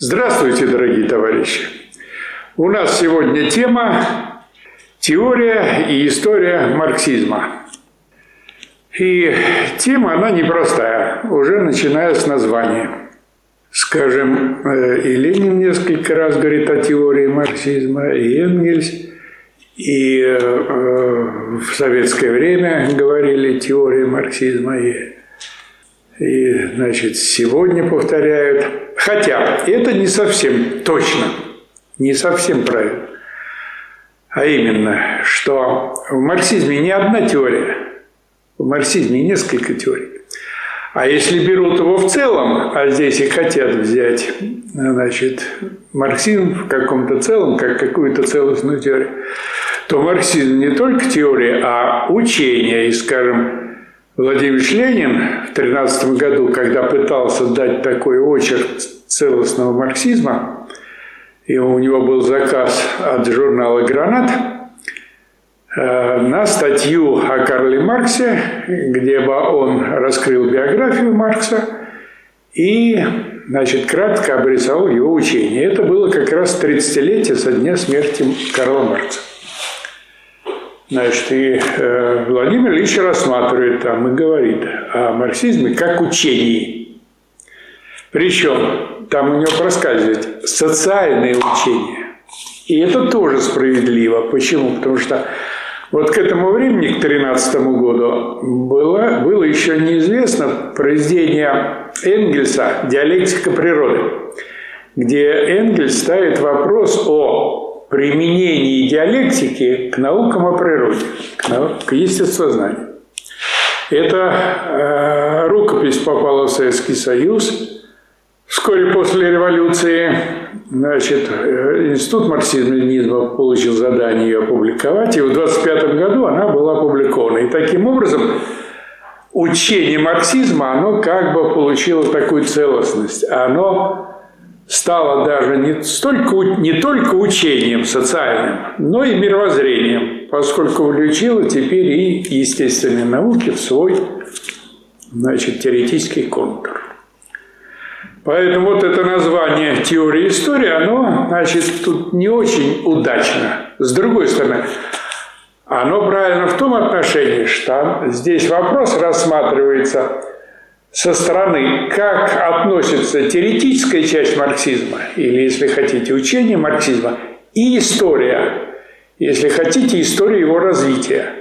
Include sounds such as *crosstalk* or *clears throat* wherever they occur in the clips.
Здравствуйте, дорогие товарищи! У нас сегодня тема «Теория и история марксизма». И тема, она непростая, уже начиная с названия. Скажем, э, и Ленин несколько раз говорит о теории марксизма, и Энгельс, и э, в советское время говорили теории марксизма, и и, значит, сегодня повторяют. Хотя это не совсем точно, не совсем правильно. А именно, что в марксизме не одна теория, в марксизме несколько теорий. А если берут его в целом, а здесь и хотят взять, значит, марксизм в каком-то целом, как какую-то целостную теорию, то марксизм не только теория, а учение. И, скажем, Владимир Ленин в 13 году, когда пытался дать такой очерк целостного марксизма, и у него был заказ от журнала «Гранат», э, на статью о Карле Марксе, где бы он раскрыл биографию Маркса и, значит, кратко обрисовал его учение. Это было как раз 30-летие со дня смерти Карла Маркса. Значит, и э, Владимир Ильич рассматривает там и говорит о марксизме как учении. Причем там у него проскальзывает социальное учение. И это тоже справедливо. Почему? Потому что вот к этому времени, к 13 году, было, было еще неизвестно произведение Энгельса «Диалектика природы», где Энгельс ставит вопрос о применении диалектики к наукам о природе, к, нау- к естествознанию. Эта э, рукопись попала в Советский Союз. Вскоре после революции значит, э, Институт марксизма-ленинизма получил задание ее опубликовать, и в 25 году она была опубликована. И таким образом учение марксизма, оно как бы получило такую целостность. Оно стало даже не, столько, не только учением социальным, но и мировоззрением, поскольку включило теперь и естественные науки в свой значит, теоретический контур. Поэтому вот это название теории истории, оно, значит, тут не очень удачно. С другой стороны, оно правильно в том отношении, что здесь вопрос рассматривается со стороны, как относится теоретическая часть марксизма, или, если хотите, учение марксизма, и история, если хотите, история его развития.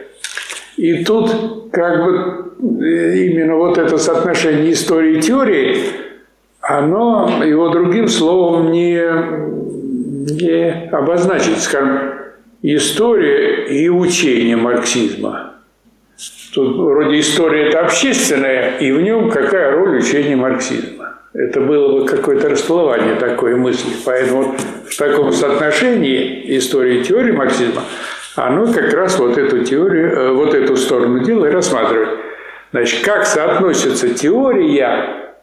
И тут как бы э, именно вот это соотношение истории и теории, оно его другим словом не, не обозначить, скажем, история и учение марксизма – Тут вроде история это общественная, и в нем какая роль учения марксизма. Это было бы какое-то расплывание такой мысли. Поэтому в таком соотношении истории и теории марксизма, оно как раз вот эту теорию, э, вот эту сторону дела и рассматривает. Значит, как соотносится теория,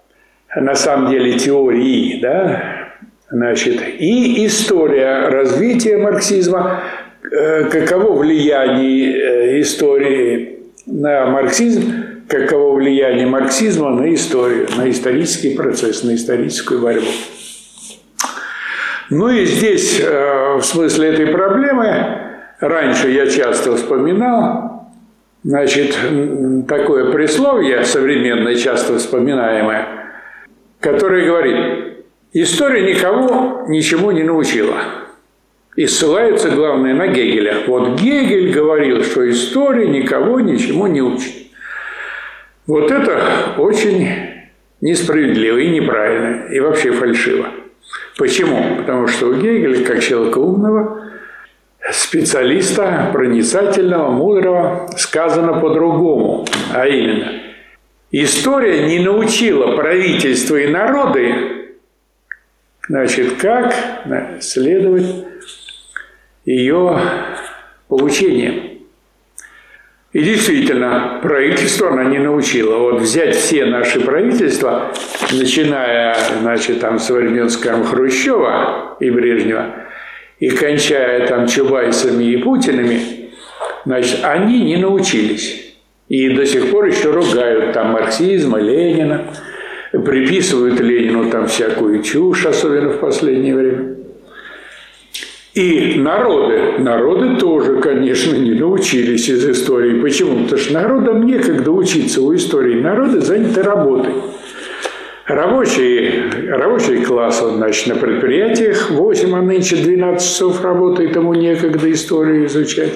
на самом деле теории, да, значит, и история развития марксизма, э, каково влияние э, истории на марксизм, каково влияние марксизма на историю, на исторический процесс, на историческую борьбу. Ну и здесь, э, в смысле этой проблемы, раньше я часто вспоминал, значит, такое присловие современное, часто вспоминаемое, которое говорит, история никого ничему не научила. И ссылаются, главное, на Гегеля. Вот Гегель говорил, что история никого ничему не учит. Вот это очень несправедливо и неправильно, и вообще фальшиво. Почему? Потому что у Гегеля, как человека умного, специалиста, проницательного, мудрого, сказано по-другому. А именно, история не научила правительства и народы, значит, как следовать ее получением. И действительно, правительство она не научила. Вот взять все наши правительства, начиная, значит, там с времен, Хрущева и Брежнева, и кончая там Чубайсами и Путинами, значит, они не научились. И до сих пор еще ругают там марксизма, Ленина, приписывают Ленину там всякую чушь, особенно в последнее время. И народы, народы тоже, конечно, не научились из истории. Почему? Потому что народам некогда учиться у истории. Народы заняты работой. Рабочий, рабочий класс, он, значит, на предприятиях 8, а нынче 12 часов работает, ему некогда историю изучать.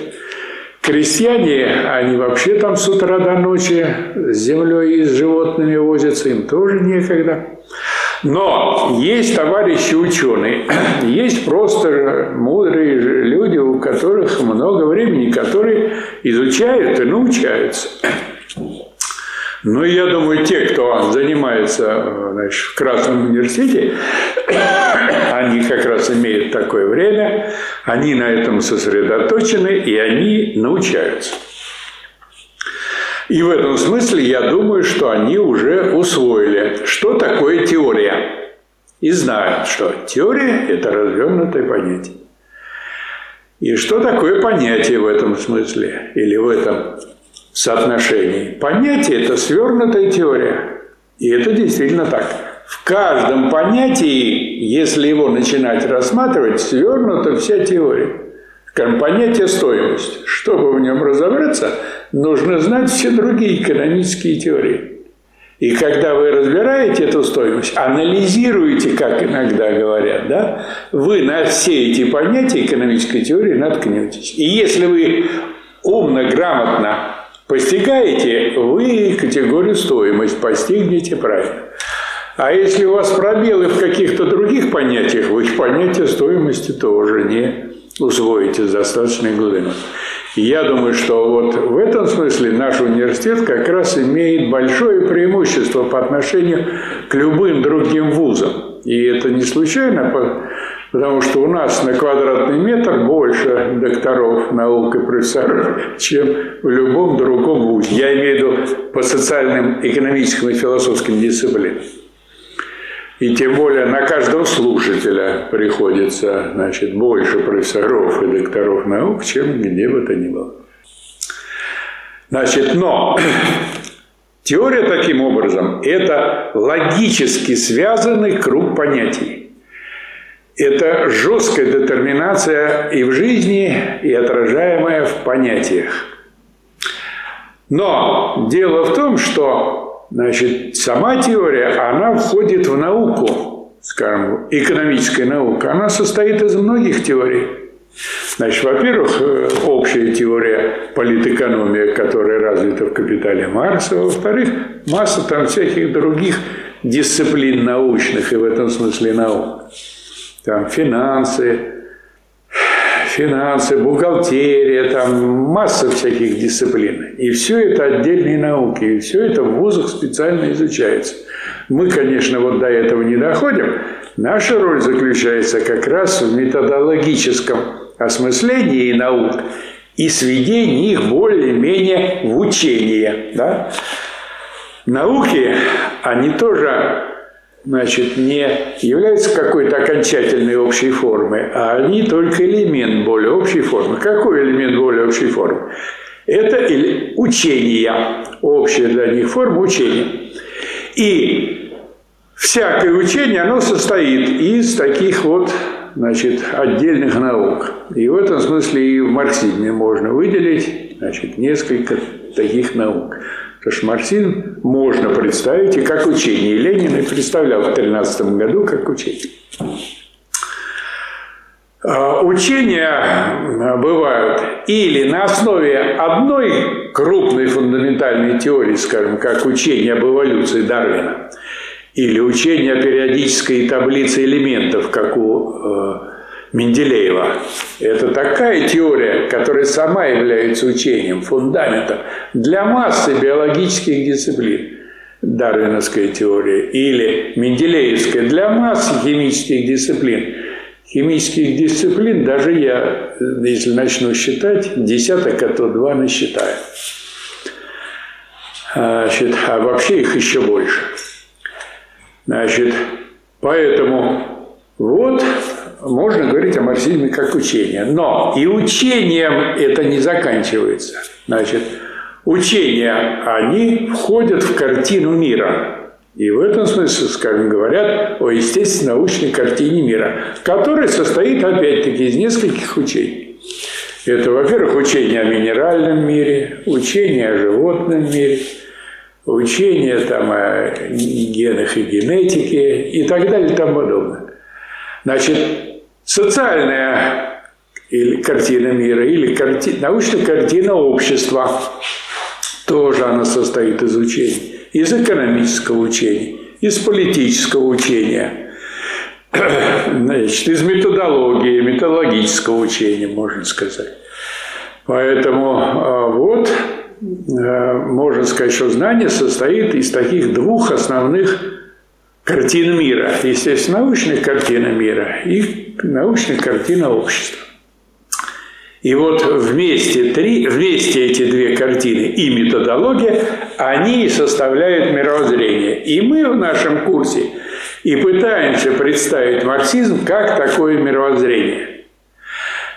Крестьяне, они вообще там с утра до ночи с землей и с животными возятся, им тоже некогда. Но есть товарищи ученые, *clears throat* есть просто мудрые люди, у которых много времени, которые изучают и научаются. *clears throat* Ну, я думаю, те, кто занимается значит, в Красном университете, *clears throat* они как раз имеют такое время, они на этом сосредоточены, и они научаются. И в этом смысле я думаю, что они уже усвоили, что такое теория. И знают, что теория – это развернутое понятие. И что такое понятие в этом смысле или в этом соотношении? Понятие – это свернутая теория. И это действительно так. В каждом понятии, если его начинать рассматривать, свернута вся теория. Скажем, понятие стоимость. Чтобы в нем разобраться, нужно знать все другие экономические теории. И когда вы разбираете эту стоимость, анализируете, как иногда говорят, да, вы на все эти понятия экономической теории наткнетесь. И если вы умно, грамотно постигаете, вы категорию стоимость постигнете правильно. А если у вас пробелы в каких-то других понятиях, вы понятие стоимости тоже не усвоите с достаточной глубиной. И я думаю, что вот в этом смысле наш университет как раз имеет большое преимущество по отношению к любым другим вузам. И это не случайно, потому что у нас на квадратный метр больше докторов наук и профессоров, чем в любом другом вузе. Я имею в виду по социальным, экономическим и философским дисциплинам. И тем более на каждого слушателя приходится значит, больше профессоров и докторов наук, чем где бы то ни было. Значит, но *clears throat* теория таким образом – это логически связанный круг понятий. Это жесткая детерминация и в жизни, и отражаемая в понятиях. Но дело в том, что Значит, сама теория, она входит в науку, скажем, экономическая наука. Она состоит из многих теорий. Значит, во-первых, э, общая теория политэкономия, которая развита в «Капитале Маркса». Во-вторых, масса там всяких других дисциплин научных, и в этом смысле наук. Там финансы, финансы, бухгалтерия, там масса всяких дисциплин. И все это отдельные науки, и все это в вузах специально изучается. Мы, конечно, вот до этого не доходим. Наша роль заключается как раз в методологическом осмыслении наук и сведении их более-менее в учение. Да? Науки, они тоже значит, не являются какой-то окончательной общей формой, а они только элемент более общей формы. Какой элемент более общей формы? Это учение, общая для них форма учения. И всякое учение, оно состоит из таких вот значит, отдельных наук. И в этом смысле и в марксизме можно выделить значит, несколько таких наук. Потому что марксизм можно представить и как учение. И Ленин и представлял в 13 году как учение. А, учения а, бывают или на основе одной крупной фундаментальной теории, скажем, как учение об эволюции Дарвина, или учение о периодической таблице элементов, как у э, Менделеева. Это такая теория, которая сама является учением, фундаментом для массы биологических дисциплин. Дарвиновская теория или Менделеевская для массы химических дисциплин. Химических дисциплин даже я, если начну считать, десяток, а то два насчитаю. Значит, а вообще их еще больше. Значит, поэтому вот можно говорить о марксизме как учении. Но и учением это не заканчивается. Значит, учения, они входят в картину мира. И в этом смысле, скажем, говорят о естественно-научной картине мира, которая состоит, опять-таки, из нескольких учений. Это, во-первых, учение о минеральном мире, учение о животном мире, учение там, о генах и генетике и так далее и тому подобное. Значит, социальная или картина мира, или карти... научная картина общества, тоже она состоит из учений из экономического учения, из политического учения, *clears throat* значит, из методологии, методологического учения, можно сказать. Поэтому а, вот а, можно сказать, что знание состоит из таких двух основных картин мира. Естественно, научная картина мира и научная картина общества. И вот вместе, три, вместе эти две картины и методология, они составляют мировоззрение. И мы в нашем курсе и пытаемся представить марксизм как такое мировоззрение.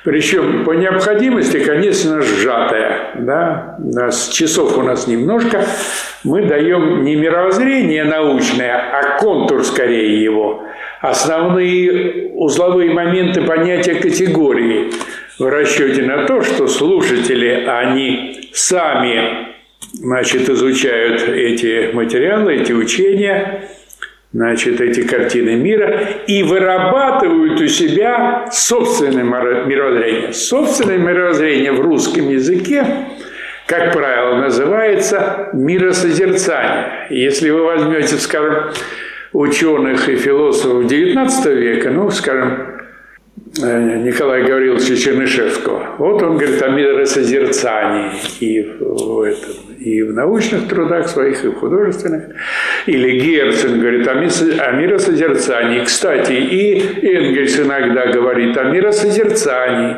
Причем по необходимости, конечно, сжатое. Да? У нас, часов у нас немножко. Мы даем не мировоззрение научное, а контур скорее его. Основные узловые моменты понятия категории – в расчете на то, что слушатели, они сами значит, изучают эти материалы, эти учения, значит, эти картины мира и вырабатывают у себя собственное мировоззрение. Собственное мировоззрение в русском языке, как правило, называется миросозерцание. Если вы возьмете, скажем, ученых и философов XIX века, ну, скажем, Э, Николая Гавриловича Чернышевского. Вот он говорит о миросозерцании и в, этом, и в научных трудах своих, и в художественных. Или Герцен говорит о, о миросозерцании. Кстати, и Энгельс иногда говорит о миросозерцании.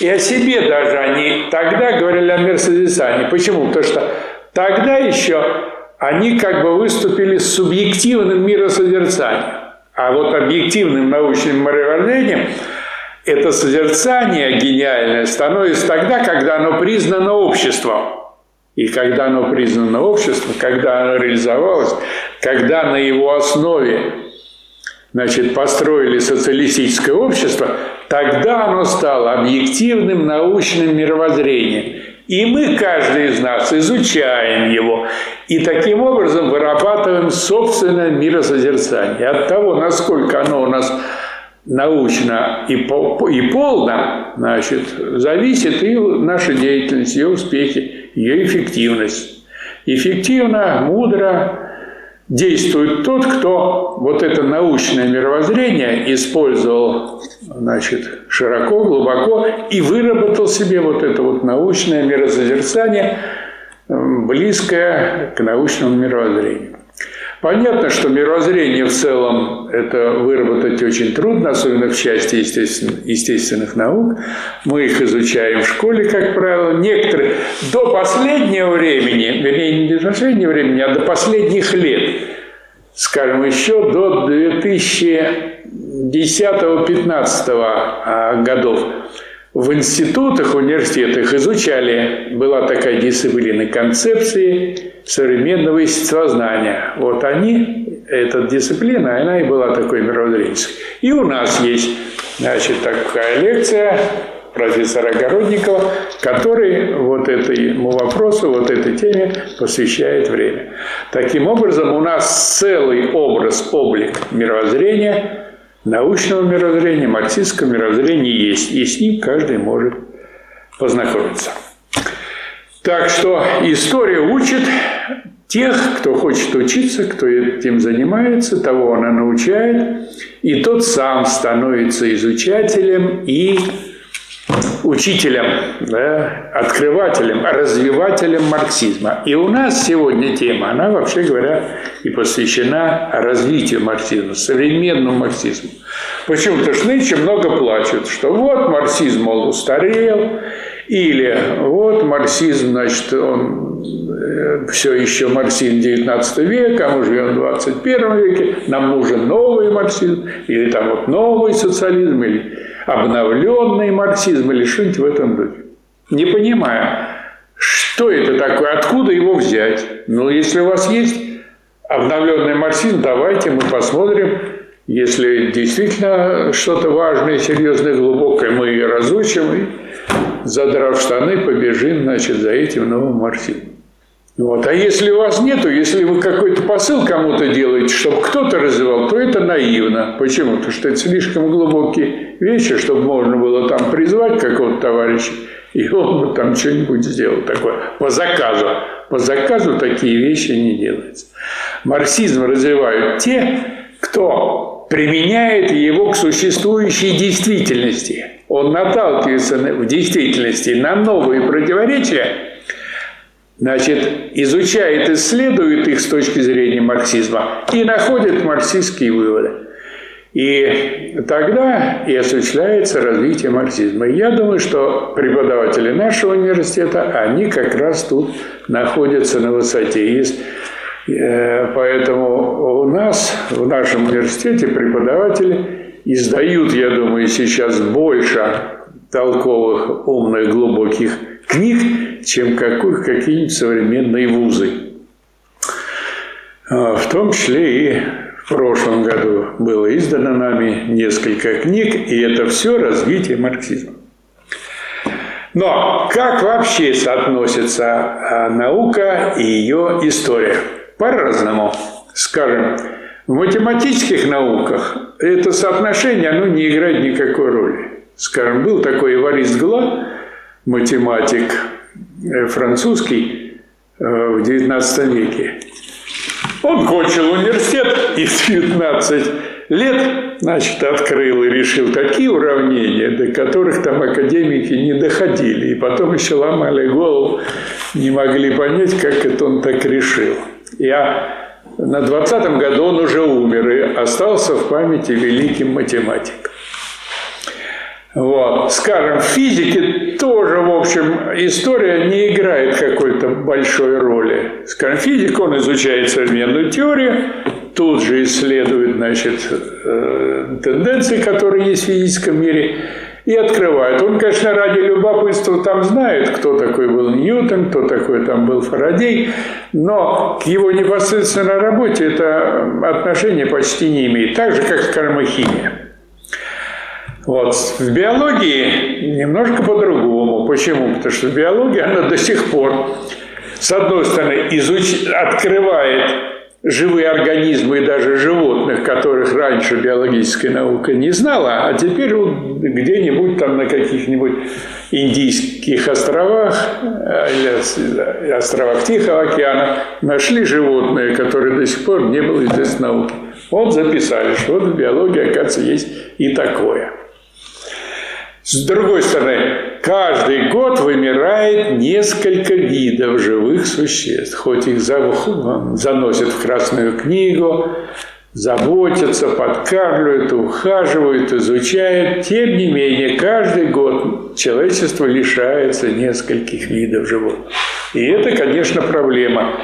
И о себе даже они тогда говорили о миросозерцании. Почему? Потому что тогда еще они как бы выступили с субъективным миросозерцанием. А вот объективным научным мировоззрением это созерцание гениальное становится тогда, когда оно признано обществом. И когда оно признано обществом, когда оно реализовалось, когда на его основе значит, построили социалистическое общество, тогда оно стало объективным научным мировоззрением. И мы, каждый из нас, изучаем его. И таким образом вырабатываем собственное миросозерцание. От того, насколько оно у нас научно и, и полно, значит, зависит и наша деятельность, ее успехи, ее эффективность. Эффективно, мудро действует тот, кто вот это научное мировоззрение использовал значит, широко, глубоко и выработал себе вот это вот научное миросозерцание, близкое к научному мировоззрению. Понятно, что мировоззрение в целом это выработать очень трудно, особенно в части естествен, естественных наук. Мы их изучаем в школе, как правило. Некоторые до последнего времени, вернее, не до последнего времени, а до последних лет, скажем, еще до 2010-2015 а, годов, в институтах, университетах изучали, была такая дисциплина концепции современного естествознания. Вот они, эта дисциплина, она и была такой мировоззренческой. И у нас есть, значит, такая лекция профессора Огородникова, который вот этому вопросу, вот этой теме посвящает время. Таким образом, у нас целый образ, облик мировоззрения – научного мировоззрения, марксистского мировоззрения есть, и с ним каждый может познакомиться. Так что история учит тех, кто хочет учиться, кто этим занимается, того она научает, и тот сам становится изучателем и учителем, да, открывателем, развивателем марксизма. И у нас сегодня тема, она, вообще говоря, и посвящена развитию марксизма, современному марксизму. Почему? Потому что нынче много плачут, что вот марксизм, мол, устарел, или вот марксизм, значит, он э, все еще марксизм 19 века, а мы живем в 21 веке, нам нужен новый марксизм, или там вот новый социализм, или обновленный марксизм или что-нибудь в этом духе. Не понимая, что это такое, откуда его взять. Но если у вас есть обновленный марксизм, давайте мы посмотрим, если действительно что-то важное, серьезное, глубокое, мы разучим, и, задрав штаны, побежим, значит, за этим новым марксизмом. Вот. А если вас нету, если вы какой-то посыл кому-то делаете, чтобы кто-то развивал, то это наивно. Почему? Потому что это слишком глубокие вещи, чтобы можно было там призвать какого-то товарища, и он бы там что-нибудь сделал такое по заказу. По заказу такие вещи не делаются. Марксизм развивают те, кто применяет его к существующей действительности. Он наталкивается в действительности на новые противоречия, значит, изучает, исследует их с точки зрения марксизма и находит марксистские выводы. И тогда и осуществляется развитие марксизма. Я думаю, что преподаватели нашего университета, они как раз тут находятся на высоте. Есть, э, поэтому у нас, в нашем университете, преподаватели издают, я думаю, сейчас больше толковых, умных, глубоких книг, чем какие-нибудь современные вузы. А, в том числе и в прошлом году было издано нами несколько книг, и это все развитие марксизма. Но как вообще соотносится а, наука и ее история? По-разному. Скажем, в математических науках это соотношение оно не играет никакой роли. Скажем, был такой Эварист Гла, математик французский э, в XIX веке. Он кончил университет и в 19 лет, значит, открыл и решил такие уравнения, до которых там академики не доходили. И потом еще ломали голову, не могли понять, как это он так решил. Я на 20-м году он уже умер и остался в памяти великим математиком. Вот. Скажем, в физике тоже, в общем, история не играет какой-то большой роли. Скажем, физик, он изучает современную теорию, тут же исследует, значит, э, тенденции, которые есть в физическом мире, и открывает. Он, конечно, ради любопытства там знает, кто такой был Ньютон, кто такой там был Фарадей, но к его непосредственной работе это отношение почти не имеет. Так же, как, скажем, и химия. Вот. В биологии немножко по-другому. Почему? Потому что биология, она до сих пор, с одной стороны, изуч... открывает живые организмы и даже животных, которых раньше биологическая наука не знала, а теперь вот где-нибудь там на каких-нибудь индийских островах э, или островах Тихого океана нашли животные, которые до сих пор не было известно науки. Вот записали, что вот в биологии, оказывается, есть и такое. С другой стороны, каждый год вымирает несколько видов живых существ. Хоть их заносят в Красную книгу, заботятся, подкармливают, ухаживают, изучают. Тем не менее, каждый год человечество лишается нескольких видов животных. И это, конечно, проблема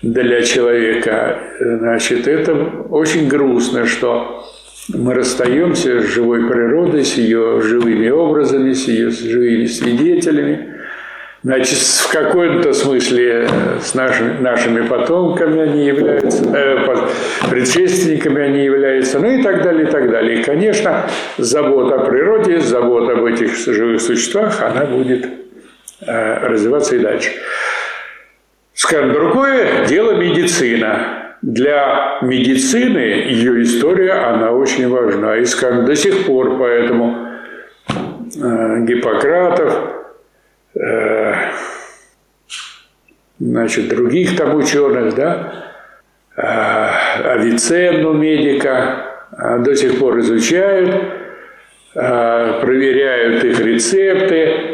для человека. Значит, это очень грустно, что мы расстаемся с живой природой, с ее живыми образами, с ее живыми свидетелями. Значит, в каком-то смысле с нашими, нашими потомками они являются, э, предшественниками они являются, ну и так далее, и так далее. И, конечно, забота о природе, забота об этих живых существах, она будет э, развиваться и дальше. Скажем, другое дело медицина для медицины ее история, она очень важна. И до сих пор поэтому э, Гиппократов, э, значит, других там ученых, да, э, Авиценну медика до сих пор изучают, проверяют их рецепты,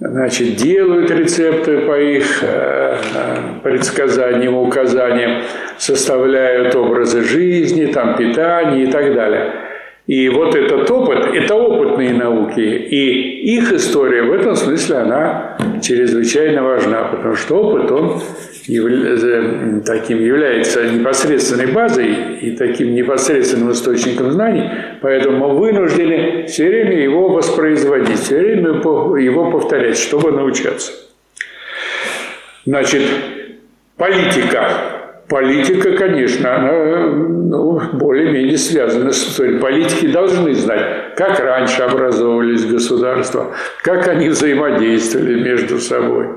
значит, делают рецепты по их э, предсказаниям, указаниям, составляют образы жизни, там, питания и так далее. И вот этот опыт – это опытные науки. И их история в этом смысле, она чрезвычайно важна, потому что опыт, он. Таким является непосредственной базой и таким непосредственным источником знаний, поэтому вынуждены все время его воспроизводить, все время его повторять, чтобы научаться. Значит, политика. Политика, конечно, она ну, более-менее связана с историей. Политики должны знать, как раньше образовывались государства, как они взаимодействовали между собой.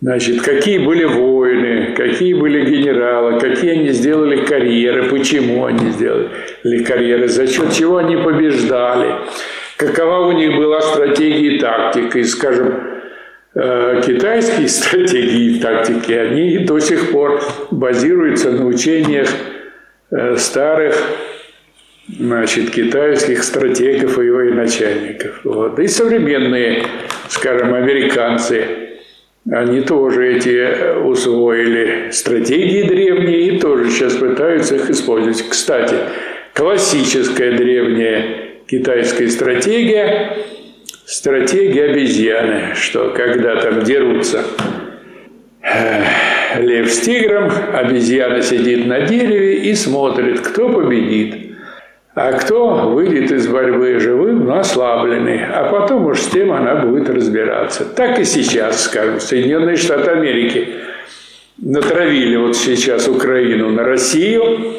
Значит, какие были войны, какие были генералы, какие они сделали карьеры, почему они сделали карьеры, за счет чего они побеждали, какова у них была стратегия и тактика. И, скажем, Э, китайские *laughs* стратегии и тактики, они до сих пор базируются на учениях э, старых значит, китайских стратегов и военачальников. Вот. И современные, скажем, американцы, они тоже эти усвоили стратегии древние и тоже сейчас пытаются их использовать. Кстати, классическая древняя китайская стратегия – стратегия обезьяны, что когда там дерутся э, лев с тигром, обезьяна сидит на дереве и смотрит, кто победит, а кто выйдет из борьбы живым, но ослабленный, а потом уж с тем она будет разбираться. Так и сейчас, скажем, Соединенные Штаты Америки натравили вот сейчас Украину на Россию,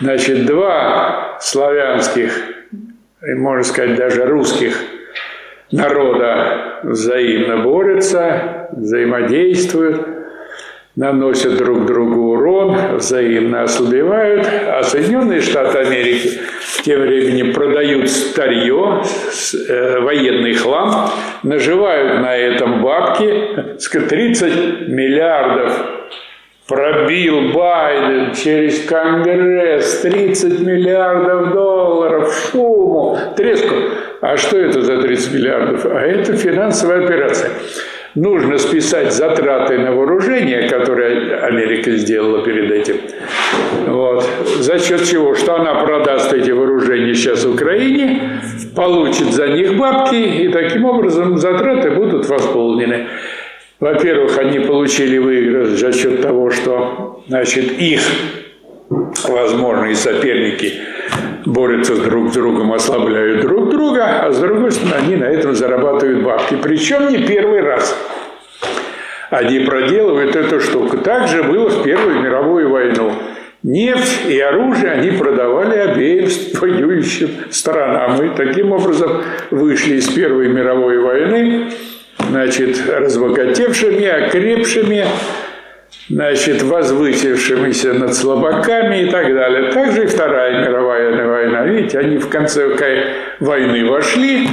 значит, два славянских, можно сказать, даже русских народа взаимно борются, взаимодействуют, наносят друг другу урон, взаимно ослабевают, а Соединенные Штаты Америки тем временем продают старье, э, военный хлам, наживают на этом бабки, 30 миллиардов пробил Байден через Конгресс 30 миллиардов долларов шуму, треску. А что это за 30 миллиардов? А это финансовая операция. Нужно списать затраты на вооружение, которые Америка сделала перед этим. Вот. За счет чего? Что она продаст эти вооружения сейчас Украине, получит за них бабки, и таким образом затраты будут восполнены. Во-первых, они получили выигрыш за счет того, что значит, их возможные соперники борются друг с другом, ослабляют друг друга, а с другой стороны, они на этом зарабатывают бабки. Причем не первый раз. Они проделывают эту штуку. Так же было в Первую мировую войну. Нефть и оружие они продавали обеим воюющим сторонам. И таким образом вышли из Первой мировой войны значит, разбогатевшими, окрепшими, значит, возвысившимися над слабаками и так далее. Также и Вторая мировая война. Видите, они в конце войны вошли,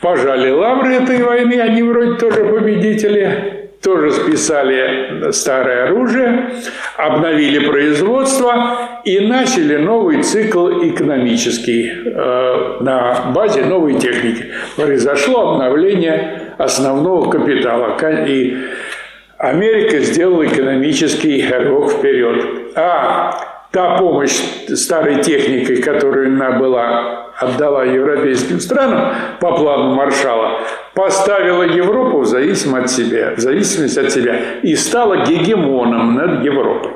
пожали лавры этой войны, они вроде тоже победители, тоже списали старое оружие, обновили производство и начали новый цикл экономический э, на базе новой техники. Произошло обновление основного капитала. И Америка сделала экономический рывок вперед. А та помощь старой техникой, которую она была, отдала европейским странам по плану Маршала, поставила Европу в зависимости от себя, в зависимости от себя и стала гегемоном над Европой.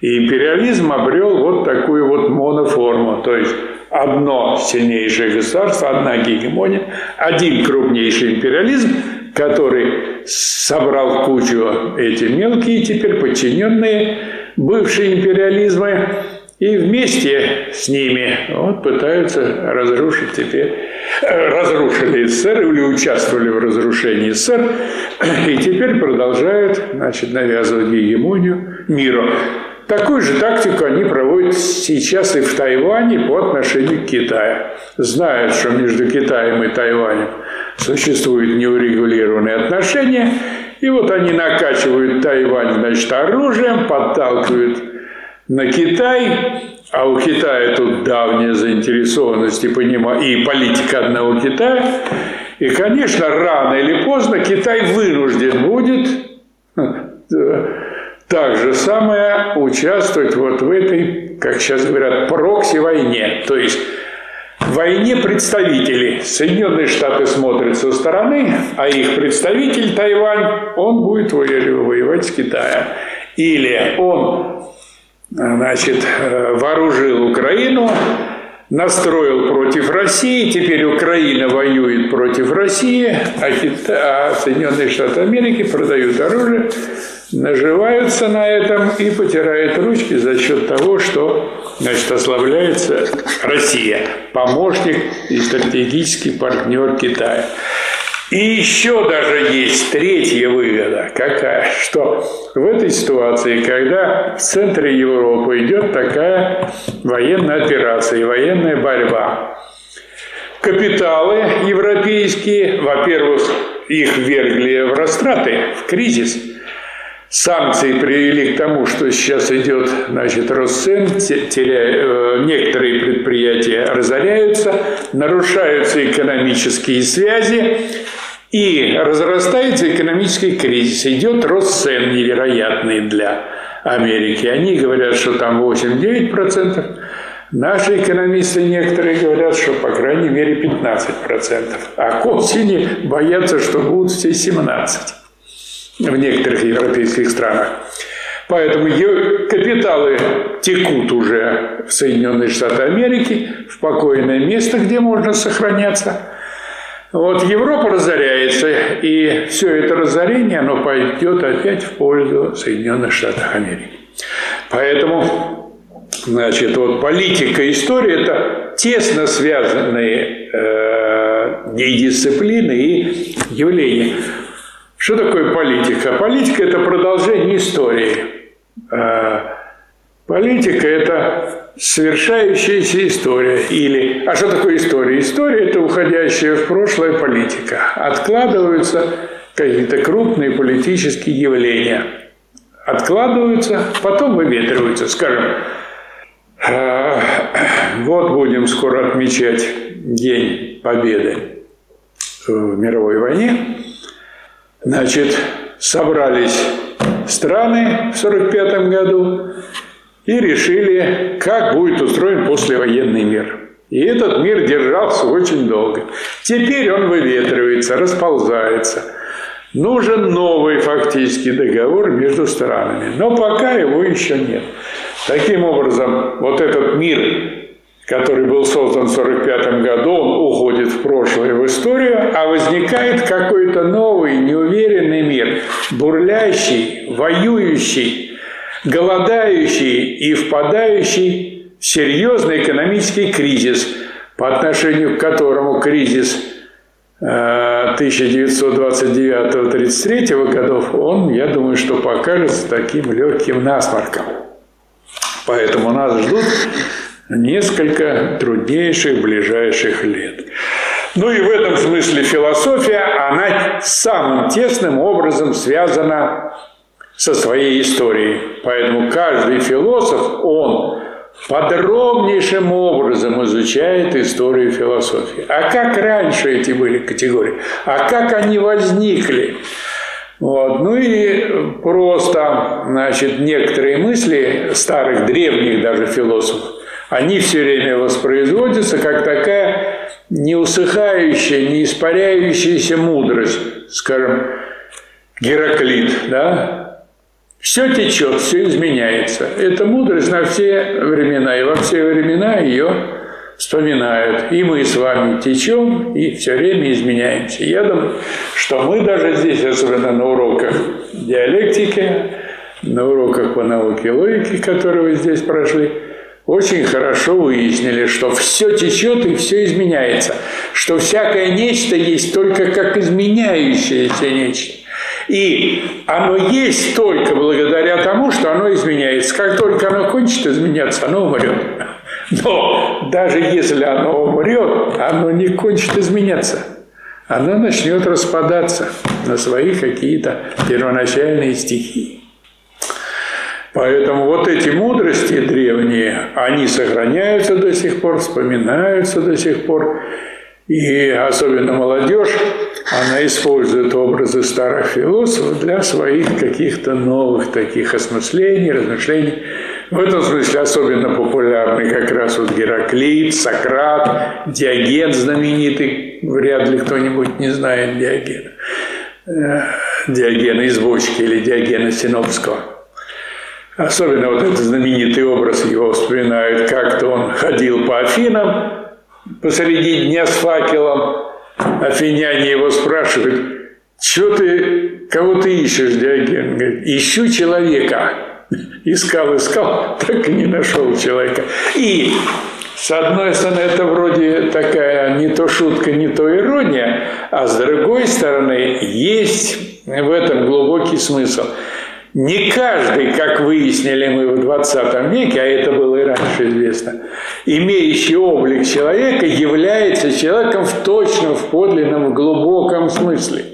И империализм обрел вот такую вот моноформу, то есть одно сильнейшее государство, одна гегемония, один крупнейший империализм, который собрал кучу эти мелкие теперь подчиненные бывшие империализмы, и вместе с ними вот, пытаются разрушить теперь, э, разрушили СССР или участвовали в разрушении СССР, и теперь продолжают значит, навязывать гегемонию миру. Такую же тактику они проводят сейчас и в Тайване по отношению к Китаю. Знают, что между Китаем и Тайванем существуют неурегулированные отношения, и вот они накачивают Тайвань, значит, оружием, подталкивают на Китай, а у Китая тут давняя заинтересованность и, понима... и политика одного Китая. И, конечно, рано или поздно Китай вынужден будет так же самое участвовать вот в этой, как сейчас говорят, прокси-войне. То есть в войне представители. Соединенные Штаты смотрят со стороны, а их представитель Тайвань, он будет воевать с Китаем. Или он значит, вооружил Украину, настроил против России, теперь Украина воюет против России, а, Кита... а Соединенные Штаты Америки продают оружие наживаются на этом и потирают ручки за счет того, что значит, ослабляется Россия, помощник и стратегический партнер Китая. И еще даже есть третья выгода. Какая? Что в этой ситуации, когда в центре Европы идет такая военная операция и военная борьба, капиталы европейские, во-первых, их ввергли в растраты, в кризис. Санкции привели к тому, что сейчас идет значит, рост цен, теряя, э, некоторые предприятия разоряются, нарушаются экономические связи, и разрастается экономический кризис, идет рост цен невероятный для Америки. Они говорят, что там 8-9%. Наши экономисты некоторые говорят, что по крайней мере 15%. А к осени боятся, что будут все 17% в некоторых европейских странах. Поэтому капиталы текут уже в Соединенные Штаты Америки, в покойное место, где можно сохраняться. Вот Европа разоряется, и все это разорение, оно пойдет опять в пользу Соединенных Штатов Америки. Поэтому Значит, вот политика и история – это тесно связанные э, дисциплины, и явления. Что такое политика? Политика – это продолжение истории. Э, политика – это совершающаяся история. Или, а что такое история? История – это уходящая в прошлое политика. Откладываются какие-то крупные политические явления. Откладываются, потом выветриваются. Скажем, а, вот будем скоро отмечать День Победы в мировой войне. Значит, собрались страны в 1945 году и решили, как будет устроен послевоенный мир. И этот мир держался очень долго. Теперь он выветривается, расползается. Нужен новый фактический договор между странами. Но пока его еще нет. Таким образом, вот этот мир, который был создан в 1945 году, он уходит в прошлое, в историю, а возникает какой-то новый, неуверенный мир, бурлящий, воюющий, голодающий и впадающий в серьезный экономический кризис, по отношению к которому кризис 1929-33 э, годов, он, я думаю, что покажется таким легким насморком. Поэтому нас ждут несколько труднейших ближайших лет. Ну и в этом смысле философия, она самым тесным образом связана со своей историей. Поэтому каждый философ, он подробнейшим образом изучает историю философии. А как раньше эти были категории? А как они возникли? Вот. Ну и просто, значит, некоторые мысли старых, древних даже философов, они все время воспроизводятся как такая неусыхающая, не испаряющаяся мудрость, скажем, Гераклит, да? Все течет, все изменяется. Это мудрость на все времена, и во все времена ее вспоминают. И мы с вами течем, и все время изменяемся. Я думаю, что мы даже здесь, особенно на уроках диалектики, на уроках по науке логики, которые вы здесь прошли, очень хорошо выяснили, что все течет и все изменяется, что всякое нечто есть только как изменяющееся нечто. И оно есть только благодаря тому, что оно изменяется. Как только оно кончит изменяться, оно умрет. Но даже если оно умрет, оно не кончит изменяться. Оно начнет распадаться на свои какие-то первоначальные стихии. Поэтому вот эти мудрости древние, они сохраняются до сих пор, вспоминаются до сих пор. И особенно молодежь, она использует образы старых философов для своих каких-то новых таких осмыслений, размышлений. В этом смысле особенно популярны как раз вот Гераклит, Сократ, Диоген знаменитый, вряд ли кто-нибудь не знает Диогена. Э, Диогена из бочки или Диогена Синопского. Особенно вот этот знаменитый образ его вспоминают, как-то он ходил по Афинам посреди дня с факелом, афиняне его спрашивают, что ты, кого ты ищешь, Диоген? Говорит, ищу человека. Искал, искал, так и не нашел человека. И с одной стороны, это вроде такая не то шутка, не то ирония, а с другой стороны, есть в этом глубокий смысл. Не каждый, как выяснили мы в 20 веке, а это было и раньше известно, имеющий облик человека, является человеком в точном, в подлинном, в глубоком смысле.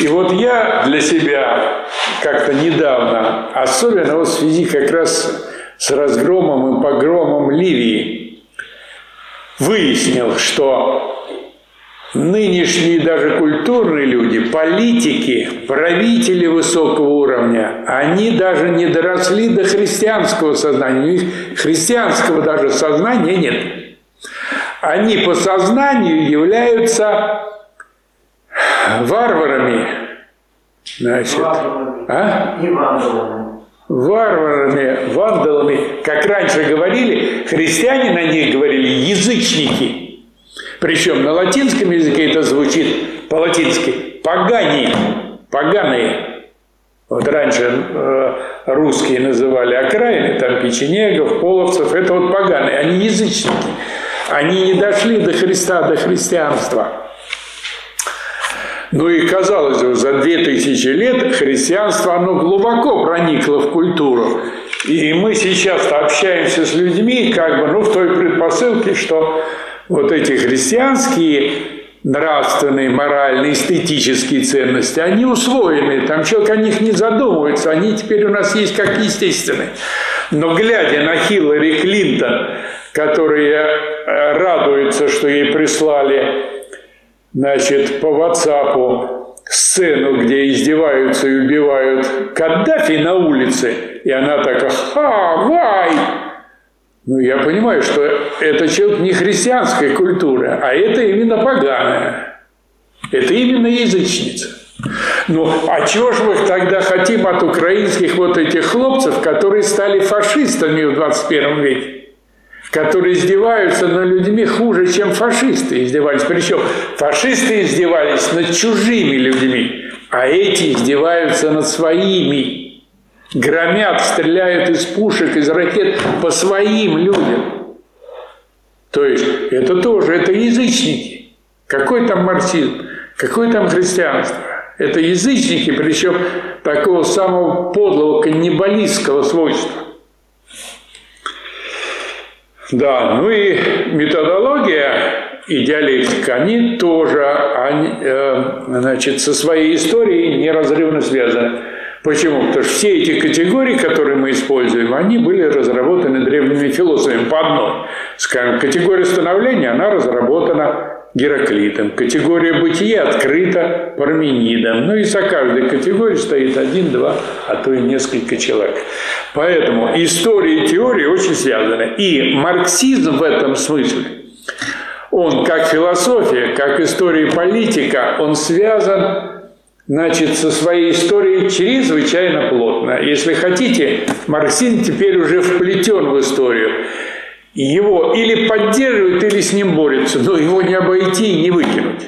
И вот я для себя как-то недавно, особенно вот в связи как раз с разгромом и погромом Ливии, выяснил, что нынешние даже культурные люди, политики, правители высокого уровня, они даже не доросли до христианского сознания. У них христианского даже сознания нет. Они по сознанию являются варварами. Значит, а? И вандалами. Варварами, вандалами, как раньше говорили, христиане на них говорили язычники. Причем на латинском языке это звучит по-латински погани, поганые. Вот раньше э, русские называли окраины, там печенегов, половцев, это вот поганые, они язычники. Они не дошли до Христа, до христианства. Ну и казалось бы, за две тысячи лет христианство, оно глубоко проникло в культуру. И мы сейчас общаемся с людьми, как бы, ну, в той предпосылке, что вот эти христианские нравственные, моральные, эстетические ценности, они усвоены, там человек о них не задумывается, они теперь у нас есть как естественные. Но глядя на Хиллари Клинтон, которая радуется, что ей прислали значит, по WhatsApp сцену, где издеваются и убивают Каддафи на улице, и она такая «Ха, вай!» Ну, я понимаю, что это человек не христианской культуры, а это именно поганая. Это именно язычница. Ну, а чего же мы тогда хотим от украинских вот этих хлопцев, которые стали фашистами в 21 веке? которые издеваются над людьми хуже, чем фашисты издевались. Причем фашисты издевались над чужими людьми, а эти издеваются над своими. Громят, стреляют из пушек, из ракет по своим людям. То есть это тоже, это язычники. Какой там марксизм, какое там христианство? Это язычники, причем такого самого подлого каннибалистского свойства. Да, ну и методология и диалектика, они тоже они, э, значит, со своей историей неразрывно связаны. Почему? Потому что все эти категории, которые мы используем, они были разработаны древними философами по одной. Скажем, категория становления, она разработана Гераклитом. Категория бытия открыта Парменидом. Ну и за каждой категорией стоит один, два, а то и несколько человек. Поэтому история и теория очень связаны. И марксизм в этом смысле, он как философия, как история и политика, он связан значит, со своей историей чрезвычайно плотно. Если хотите, марксизм теперь уже вплетен в историю его или поддерживают, или с ним борются, но его не обойти и не выкинуть.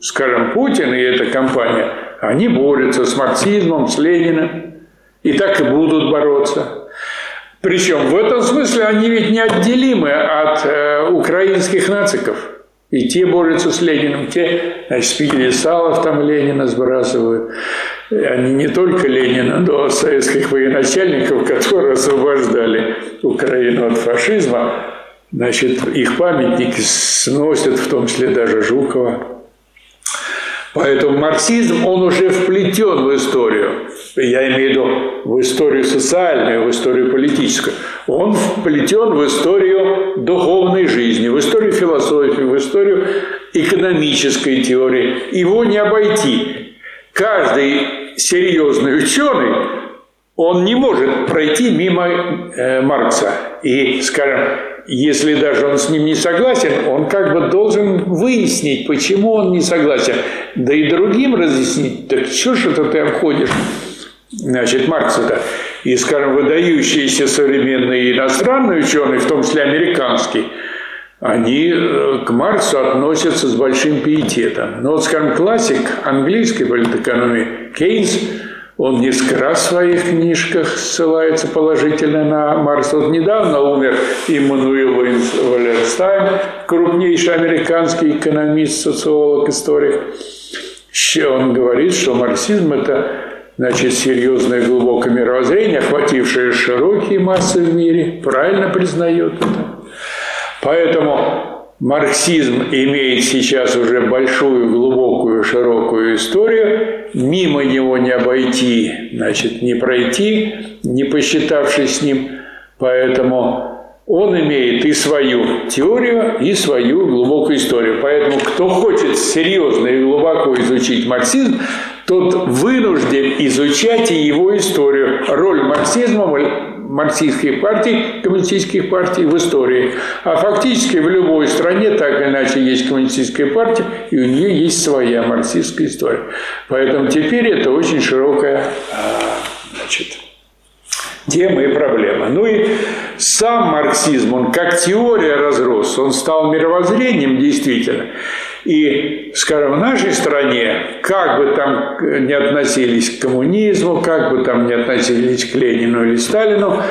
Скажем, Путин и эта компания, они борются с марксизмом, с Лениным, и так и будут бороться. Причем в этом смысле они ведь неотделимы от э, украинских нациков. И те борются с Лениным, те, значит, Спигелесалов там Ленина сбрасывают. Они не только Ленина, но советских военачальников, которые освобождали Украину от фашизма, значит, их памятники сносят, в том числе даже Жукова. Поэтому марксизм, он уже вплетен в историю. Я имею в виду в историю социальную, в историю политическую. Он вплетен в историю духовной жизни, в историю философии, в историю экономической теории. Его не обойти. Каждый серьезный ученый, он не может пройти мимо э, Маркса. И, скажем, если даже он с ним не согласен, он как бы должен выяснить, почему он не согласен. Да и другим разъяснить, так что ж это ты обходишь, значит, Маркса-то. И, скажем, выдающиеся современные иностранные ученые, в том числе американский, они э, к Марксу относятся с большим пиететом. Но вот, скажем, классик английской политэкономии Кейнс, он несколько раз в своих книжках ссылается положительно на Маркса. Вот недавно умер Иммануил Валерстайн, крупнейший американский экономист, социолог, историк. Он говорит, что марксизм – это значит, серьезное глубокое мировоззрение, охватившее широкие массы в мире, правильно признает это. Поэтому марксизм имеет сейчас уже большую, глубокую, широкую историю. Мимо него не обойти, значит, не пройти, не посчитавшись с ним. Поэтому он имеет и свою теорию, и свою глубокую историю. Поэтому кто хочет серьезно и глубоко изучить марксизм, тот вынужден изучать и его историю. Роль марксизма марксистских партий, коммунистических партий в истории. А фактически в любой стране так или иначе есть коммунистическая партия, и у нее есть своя марксистская история. Поэтому теперь это очень широкая а, значит, тема и проблема. Ну и сам марксизм, он как теория разрос, он стал мировоззрением действительно. И, скажем, в нашей стране, как бы там не относились к коммунизму, как бы там не относились к Ленину или Сталину,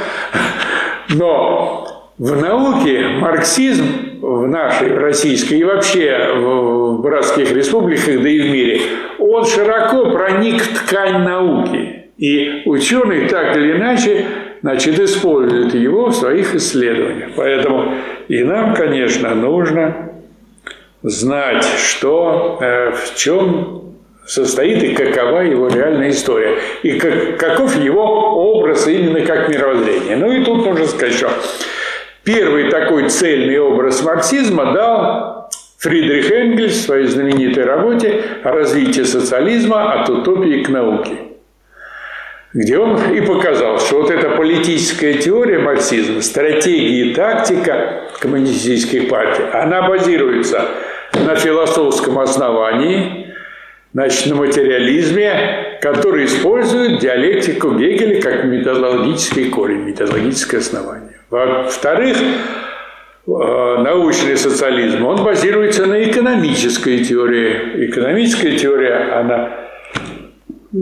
но в науке марксизм в нашей российской и вообще в братских республиках, да и в мире, он широко проник в ткань науки. И ученые так или иначе значит, используют его в своих исследованиях. Поэтому и нам, конечно, нужно знать, что, э, в чем состоит и какова его реальная история, и как, каков его образ именно как мировоззрение. Ну и тут нужно сказать, что первый такой цельный образ марксизма дал Фридрих Энгельс в своей знаменитой работе о развитии социализма от утопии к науке где он и показал, что вот эта политическая теория марксизма, стратегия и тактика коммунистических партий, она базируется на философском основании, значит, на материализме, который использует диалектику Гегеля как методологический корень, методологическое основание. Во-вторых, э, научный социализм, он базируется на экономической теории. Экономическая теория, она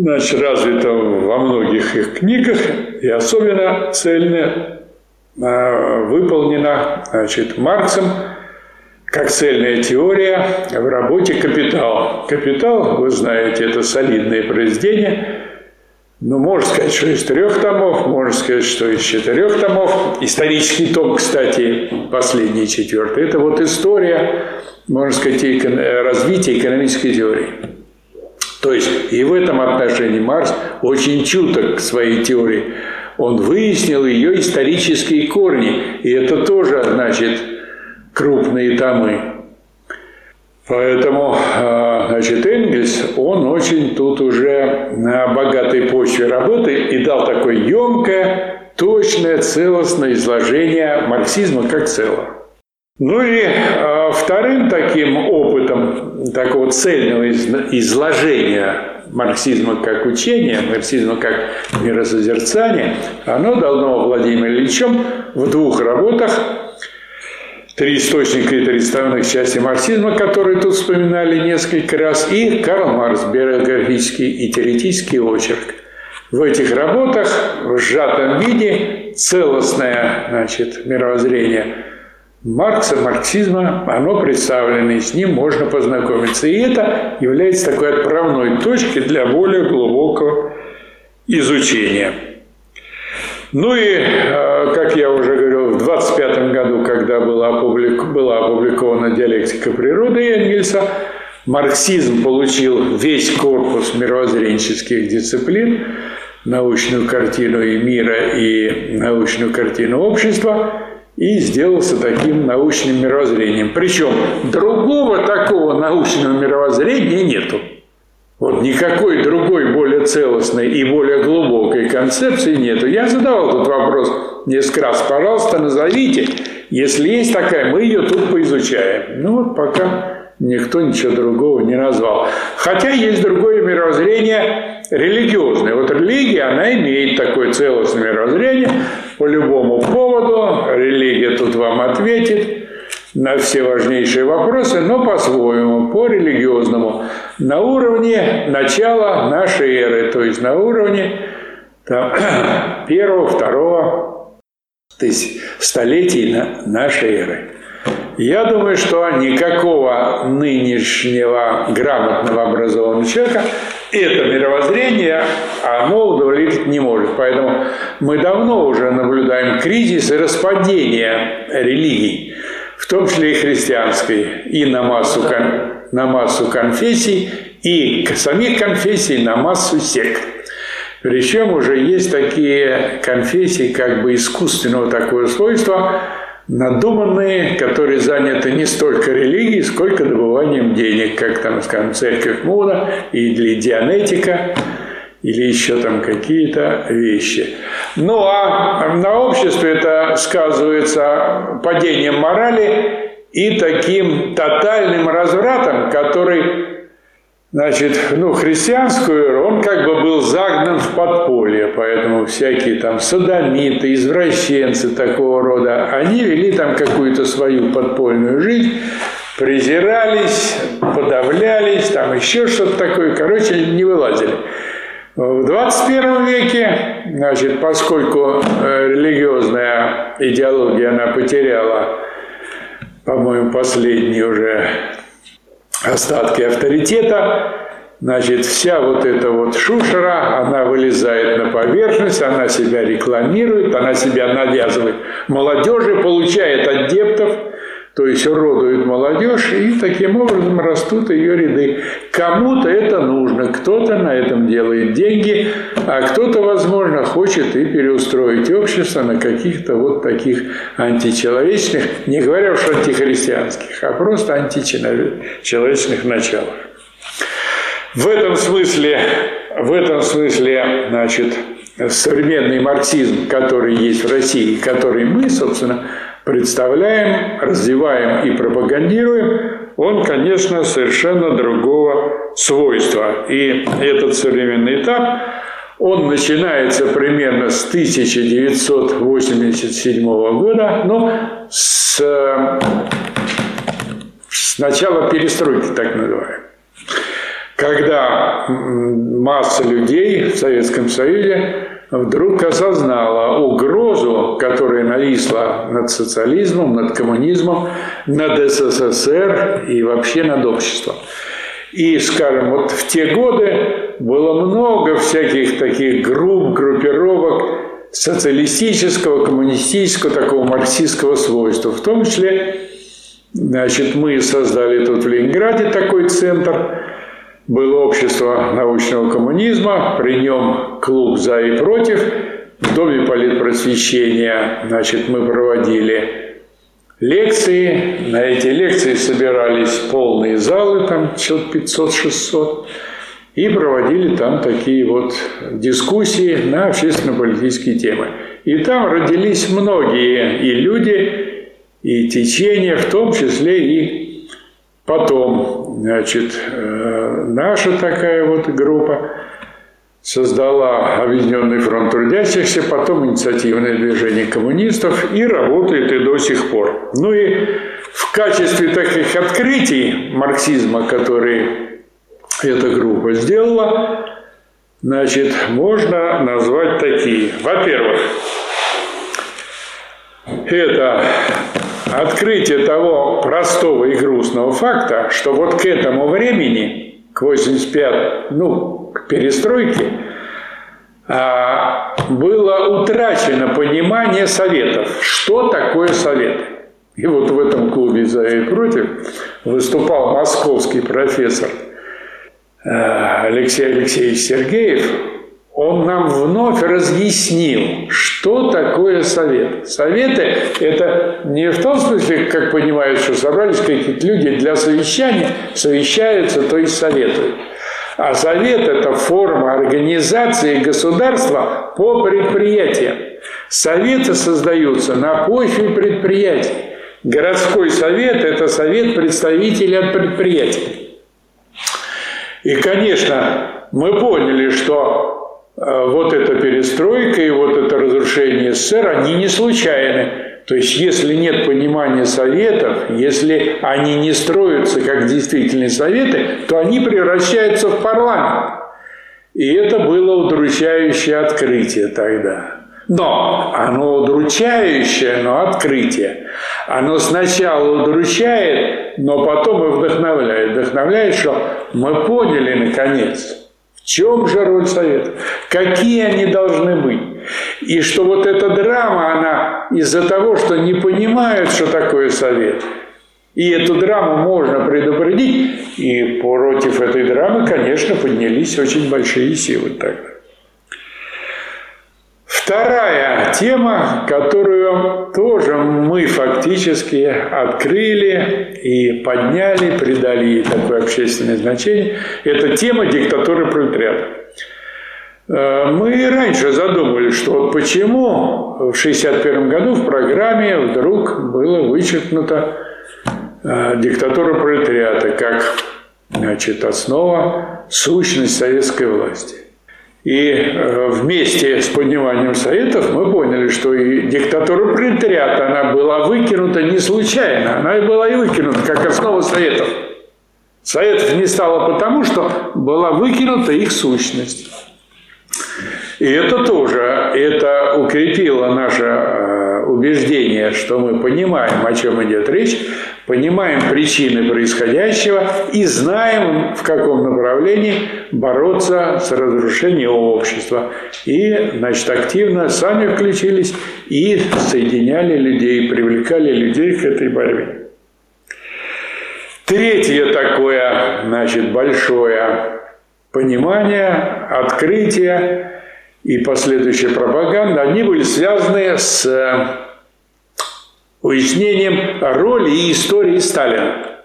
значит, развита во многих их книгах и особенно цельно э, выполнена значит, Марксом как цельная теория в работе «Капитал». «Капитал», вы знаете, это солидное произведение, ну, можно сказать, что из трех томов, можно сказать, что из четырех томов. Исторический том, кстати, последний четвертый. Это вот история, можно сказать, развития экономической теории. То есть и в этом отношении Марс очень чуток к своей теории. Он выяснил ее исторические корни, и это тоже, значит, крупные томы. Поэтому, а, значит, Энгельс, он очень тут уже на богатой почве работает и дал такое емкое, точное, целостное изложение марксизма как целого. Ну и э, вторым таким опытом такого цельного изложения марксизма как учения, марксизма как миросозерцания, оно дано Владимиром Ильичем в двух работах «Три источника и три основных части марксизма», которые тут вспоминали несколько раз, и Карл Маркс, биографический и теоретический очерк. В этих работах в сжатом виде целостное значит, мировоззрение – Маркса, марксизма, оно представлено, и с ним можно познакомиться. И это является такой отправной точкой для более глубокого изучения. Ну и, э, как я уже говорил, в 25 году, когда была, опублик... была опубликована «Диалектика природы» Энгельса, марксизм получил весь корпус мировоззренческих дисциплин, научную картину и мира и научную картину общества – и сделался таким научным мировоззрением. Причем другого такого научного мировоззрения нету. Вот никакой другой более целостной и более глубокой концепции нету. Я задавал этот вопрос несколько раз. Пожалуйста, назовите. Если есть такая, мы ее тут поизучаем. Ну вот пока никто ничего другого не назвал. Хотя есть другое мировоззрение религиозное. Вот религия, она имеет такое целостное мировоззрение по любому поводу. Религия тут вам ответит. на все важнейшие вопросы, но по-своему, по-религиозному, на уровне начала нашей эры, то есть на уровне там, *clears throat* первого, второго тысяч, столетий нашей эры. Я думаю, что никакого нынешнего грамотного образованного человека это мировоззрение, оно удовлетворить не может. Поэтому мы давно уже наблюдаем кризис и распадение религий, в том числе и христианской, и на массу, на массу конфессий, и самих конфессий на массу сект. Причем уже есть такие конфессии как бы искусственного такого свойства – надуманные, которые заняты не столько религией, сколько добыванием денег, как там, скажем, церковь Муна или Дианетика, или еще там какие-то вещи. Ну а на обществе это сказывается падением морали и таким тотальным развратом, который Значит, ну, христианскую эру он как бы был загнан в подполье, поэтому всякие там садомиты, извращенцы такого рода, они вели там какую-то свою подпольную жизнь, презирались, подавлялись, там еще что-то такое, короче, не вылазили. В 21 веке, значит, поскольку э, религиозная идеология, она потеряла, по-моему, последний уже остатки авторитета, значит, вся вот эта вот шушера, она вылезает на поверхность, она себя рекламирует, она себя навязывает. Молодежи, получает адептов, то есть уродует молодежь, и таким образом растут ее ряды. Кому-то это нужно, кто-то на этом делает деньги, а кто-то, возможно, хочет и переустроить общество на каких-то вот таких античеловечных, не говоря уж антихристианских, а просто античеловечных началах. В этом смысле, в этом смысле, значит, современный марксизм, который есть в России, который мы, собственно, представляем, развиваем и пропагандируем, он, конечно, совершенно другого свойства. И этот современный этап, он начинается примерно с 1987 года, но с, с начала перестройки, так называемой когда масса людей в Советском Союзе вдруг осознала угрозу, которая нависла над социализмом, над коммунизмом, над СССР и вообще над обществом. И, скажем, вот в те годы было много всяких таких групп, группировок социалистического, коммунистического, такого марксистского свойства. В том числе, значит, мы создали тут в Ленинграде такой центр – было общество научного коммунизма, при нем клуб «За и против». В Доме политпросвещения значит, мы проводили лекции. На эти лекции собирались полные залы, там человек 500-600, и проводили там такие вот дискуссии на общественно-политические темы. И там родились многие и люди, и течения, в том числе и потом Значит, э, наша такая вот группа создала Объединенный фронт трудящихся, потом инициативное движение коммунистов и работает и до сих пор. Ну и в качестве таких открытий марксизма, которые эта группа сделала, значит, можно назвать такие. Во-первых, это открытие того простого и грустного факта, что вот к этому времени, к 85, ну, к перестройке, а, было утрачено понимание советов. Что такое советы? И вот в этом клубе «За и против» выступал московский профессор э, Алексей Алексеевич Сергеев, он нам вновь разъяснил, что такое совет. Советы – это не в том смысле, как понимают, что собрались какие-то люди для совещания, совещаются, то есть советуют. А совет – это форма организации государства по предприятиям. Советы создаются на почве предприятий. Городской совет – это совет представителей от предприятий. И, конечно, мы поняли, что вот эта перестройка и вот это разрушение СССР, они не случайны. То есть, если нет понимания советов, если они не строятся как действительные советы, то они превращаются в парламент. И это было удручающее открытие тогда. Но оно удручающее, но открытие. Оно сначала удручает, но потом и вдохновляет. Вдохновляет, что мы поняли наконец, чем же роль совета, какие они должны быть. И что вот эта драма, она из-за того, что не понимают, что такое совет, и эту драму можно предупредить, и против этой драмы, конечно, поднялись очень большие силы тогда. Вторая тема, которую тоже мы фактически открыли и подняли, придали такое общественное значение, это тема диктатуры пролетариата. Э, мы раньше задумывались, что вот почему в 1961 году в программе вдруг было вычеркнуто э, диктатура пролетариата как значит, основа, сущность советской власти. И э, вместе с подниманием Советов мы поняли, что и диктатура пролетариата, она была выкинута не случайно, она и была и выкинута как основа Советов. Советов не стало потому, что была выкинута их сущность. И это тоже, это укрепило наше э, убеждение, что мы понимаем, о чем идет речь, понимаем причины происходящего и знаем, в каком направлении бороться с разрушением общества. И, значит, активно сами включились и соединяли людей, привлекали людей к этой борьбе. Третье такое, значит, большое понимание, открытие и последующая пропаганда, они были связаны с э, уяснением роли и истории Сталина.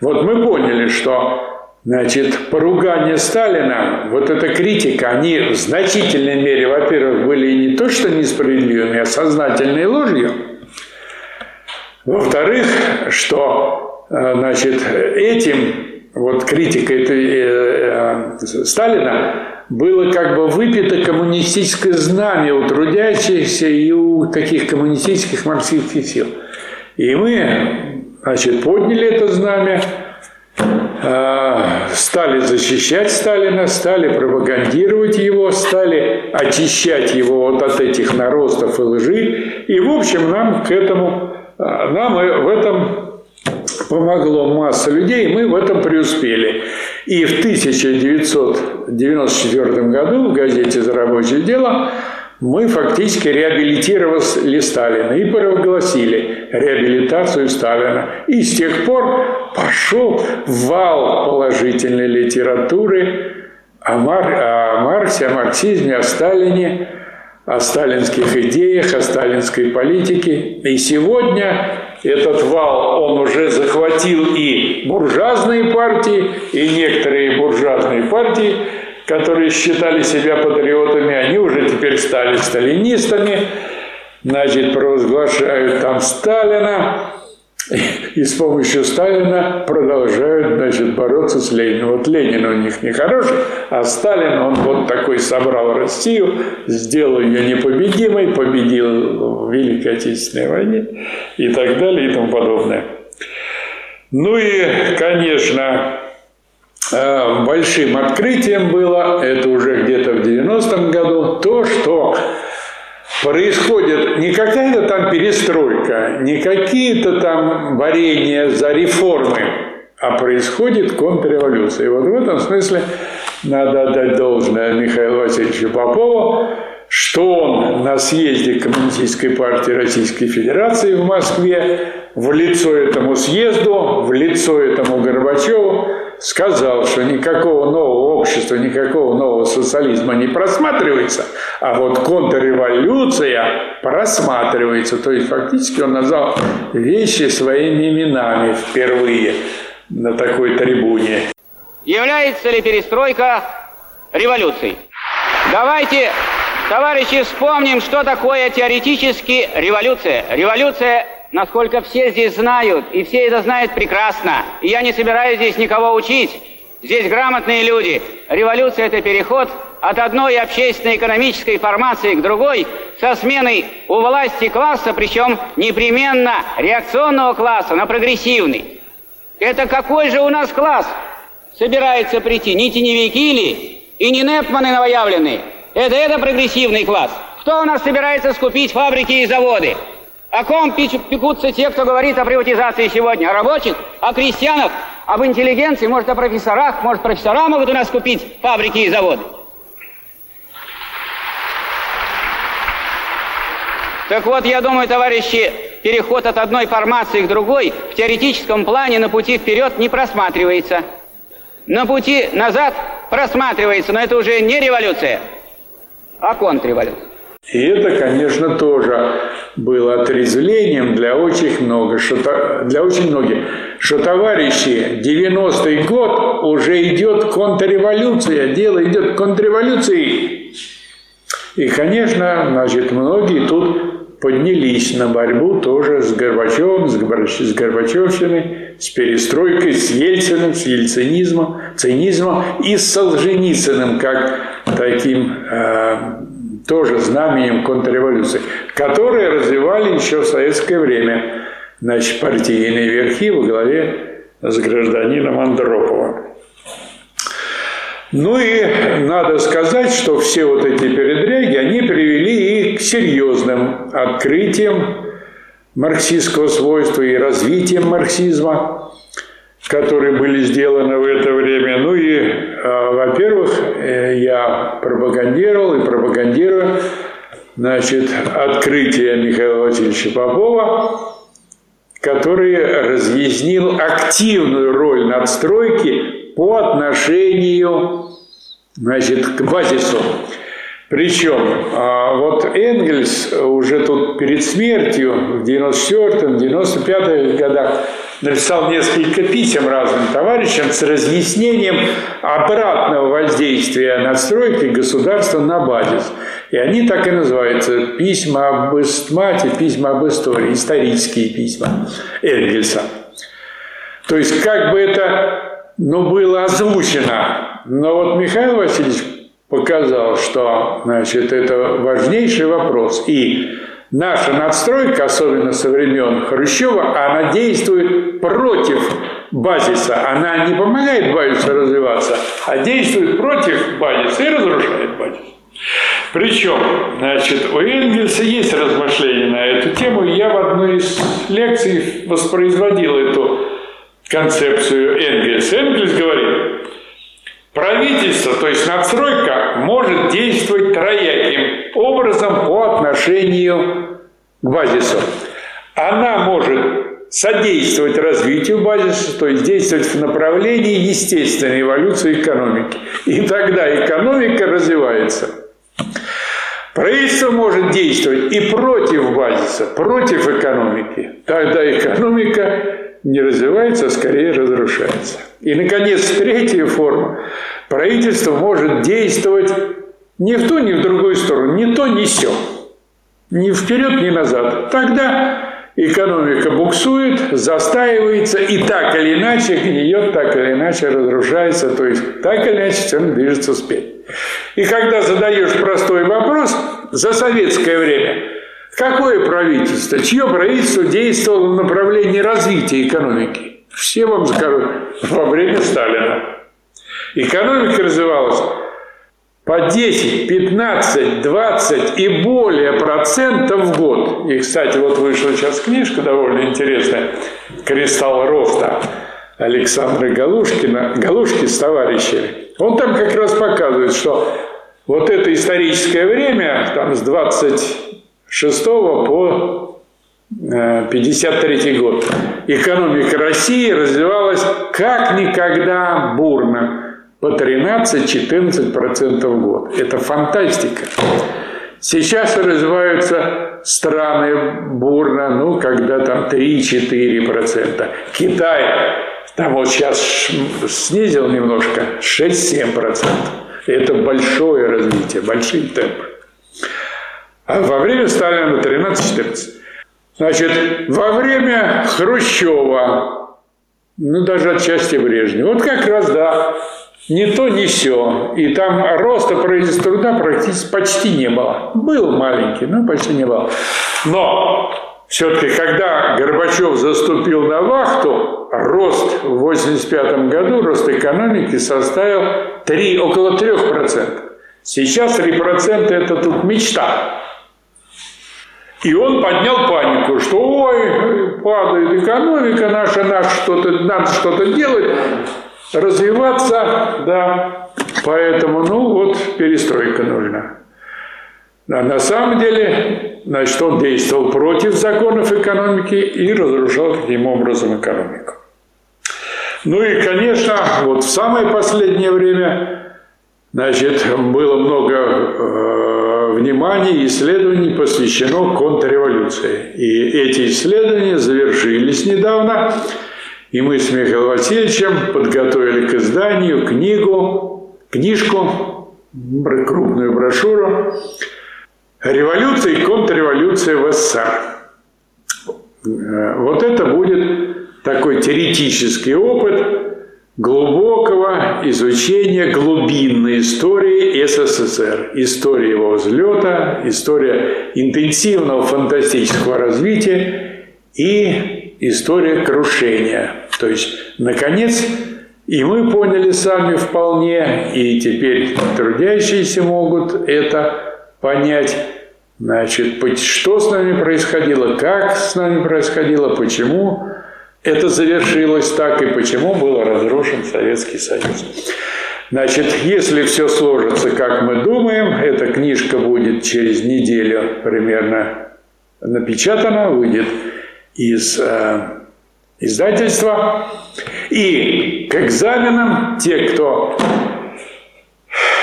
Вот мы поняли, что значит, поругание Сталина, вот эта критика, они в значительной мере, во-первых, были не то что несправедливыми, а сознательной ложью. Во-вторых, что э, значит, этим, вот критикой э, Сталина, было как бы выпито коммунистическое знамя у трудящихся и у таких коммунистических марксистских сил. И мы, значит, подняли это знамя, а, стали защищать Сталина, стали пропагандировать его, стали очищать его вот от этих наростов и лжи. И, в общем, нам к этому, а, нам в этом помогло масса людей, мы в этом преуспели. И в 1994 году в газете «За рабочее дело» мы фактически реабилитировали Сталина и провозгласили реабилитацию Сталина. И с тех пор пошел вал положительной литературы о, Мар... о Марксе, о марксизме, о Сталине, о сталинских идеях, о сталинской политике. И сегодня этот вал, он уже захватил и буржуазные партии, и некоторые буржуазные партии, которые считали себя патриотами, они уже теперь стали сталинистами, значит, провозглашают там Сталина, и с помощью Сталина продолжают значит, бороться с Лениным. Вот Ленин у них нехороший, а Сталин, он вот такой собрал Россию, сделал ее непобедимой, победил в Великой Отечественной войне и так далее и тому подобное. Ну и, конечно, э, большим открытием было, это уже где-то в 90-м году, то, что происходит не какая-то там перестройка, не какие-то там борения за реформы, а происходит контрреволюция. И вот в этом смысле надо отдать должное Михаилу Васильевичу Попову, что он на съезде Коммунистической партии Российской Федерации в Москве в лицо этому съезду, в лицо этому Горбачеву сказал, что никакого нового общества, никакого нового социализма не просматривается, а вот контрреволюция просматривается. То есть фактически он назвал вещи своими именами впервые на такой трибуне. Является ли перестройка революцией? Давайте, товарищи, вспомним, что такое теоретически революция. Революция насколько все здесь знают, и все это знают прекрасно, и я не собираюсь здесь никого учить, Здесь грамотные люди. Революция – это переход от одной общественно-экономической формации к другой со сменой у власти класса, причем непременно реакционного класса на прогрессивный. Это какой же у нас класс собирается прийти? Не теневики ли и не Непманы новоявленные? Это это прогрессивный класс. Кто у нас собирается скупить фабрики и заводы? О ком пекутся те, кто говорит о приватизации сегодня? О рабочих? О крестьянах? Об интеллигенции? Может, о профессорах? Может, профессора могут у нас купить фабрики и заводы? Так вот, я думаю, товарищи, переход от одной формации к другой в теоретическом плане на пути вперед не просматривается. На пути назад просматривается, но это уже не революция, а контрреволюция. И это, конечно, тоже было отрезвлением для очень много, что, для очень многих, что, товарищи, 90-й год уже идет контрреволюция, дело идет контрреволюции. И, конечно, значит, многие тут поднялись на борьбу тоже с Горбачевым, с, с Горбачевщиной, с перестройкой, с Ельциным, с ельцинизмом, цинизмом и с Солженицыным, как таким э, тоже знаменем контрреволюции, которые развивали еще в советское время значит, партийные верхи во главе с гражданином Андроповым. Ну и надо сказать, что все вот эти передряги, они привели и к серьезным открытиям марксистского свойства и развитием марксизма, которые были сделаны в это время. Ну и, во-первых, э, я пропагандировал и пропагандирую значит, открытие Михаила Васильевича Попова, который разъяснил активную роль надстройки по отношению значит, к базису. Причем а, вот Энгельс уже тут перед смертью в 94-м, 95-х годах написал несколько писем разным товарищам с разъяснением обратного воздействия надстройки государства на базис. И они так и называются «Письма об эстмате», «Письма об истории», исторические письма Энгельса. То есть как бы это ну, было озвучено. Но вот Михаил Васильевич показал, что значит, это важнейший вопрос. И наша надстройка, особенно со времен Хрущева, она действует против базиса. Она не помогает базису развиваться, а действует против базиса и разрушает базис. Причем, значит, у Энгельса есть размышления на эту тему. Я в одной из лекций воспроизводил эту концепцию Энгельс. Энгельс говорит, правительство, то есть надстройка, может действовать трояким образом по отношению к базису. Она может содействовать развитию базиса, то есть действовать в направлении естественной эволюции экономики. И тогда экономика развивается. Правительство может действовать и против базиса, против экономики. Тогда экономика не развивается, а скорее разрушается. И, наконец, третья форма. Правительство может действовать ни в ту, ни в другую сторону, ни то, ни сё. Ни вперед, ни назад. Тогда экономика буксует, застаивается, и так или иначе гниет, так или иначе разрушается, то есть так или иначе все движется вспять. И когда задаешь простой вопрос за советское время – Какое правительство? Чье правительство действовало в направлении развития экономики? Все вам скажут, во время Сталина. Экономика развивалась по 10, 15, 20 и более процентов в год. И, кстати, вот вышла сейчас книжка довольно интересная «Кристалл роста» Александра Галушкина, Галушки с товарищами. Он там как раз показывает, что вот это историческое время, там с 20 6 по 53 э, год. Экономика России развивалась как никогда бурно, по 13-14% в год. Это фантастика. Сейчас развиваются страны бурно, ну, когда там 3-4%. Китай там вот сейчас снизил немножко, 6-7%. Это большое развитие, большие темпы. А во время Сталина 13-14. Значит, во время Хрущева ну, даже отчасти Брежнева. Вот как раз, да, не то, не все. И там роста производства труда практически почти не было. Был маленький, но почти не было. Но все-таки, когда Горбачев заступил на вахту, рост в 1985 году, рост экономики составил 3, около 3%. Сейчас 3% это тут мечта. И он поднял панику, что ой, падает экономика наша, наша что-то, надо что-то делать, развиваться, да. Поэтому, ну вот, перестройка нужна. А на самом деле, значит, он действовал против законов экономики и разрушал таким образом экономику. Ну и, конечно, вот в самое последнее время, значит, было много внимания и исследований посвящено контрреволюции. И эти исследования завершились недавно, и мы с Михаилом Васильевичем подготовили к изданию книгу, книжку, крупную брошюру Революция и контрреволюция в СССР. Э, вот это будет такой теоретический опыт глубокого изучения глубинной истории СССР. История его взлета, история интенсивного фантастического развития и история крушения. То есть, наконец, и мы поняли сами вполне, и теперь трудящиеся могут это понять, значит, что с нами происходило, как с нами происходило, почему это завершилось так и почему был разрушен Советский Союз. Значит, если все сложится, как мы думаем, эта книжка будет через неделю примерно напечатана, выйдет из э, издательства. И к экзаменам те, кто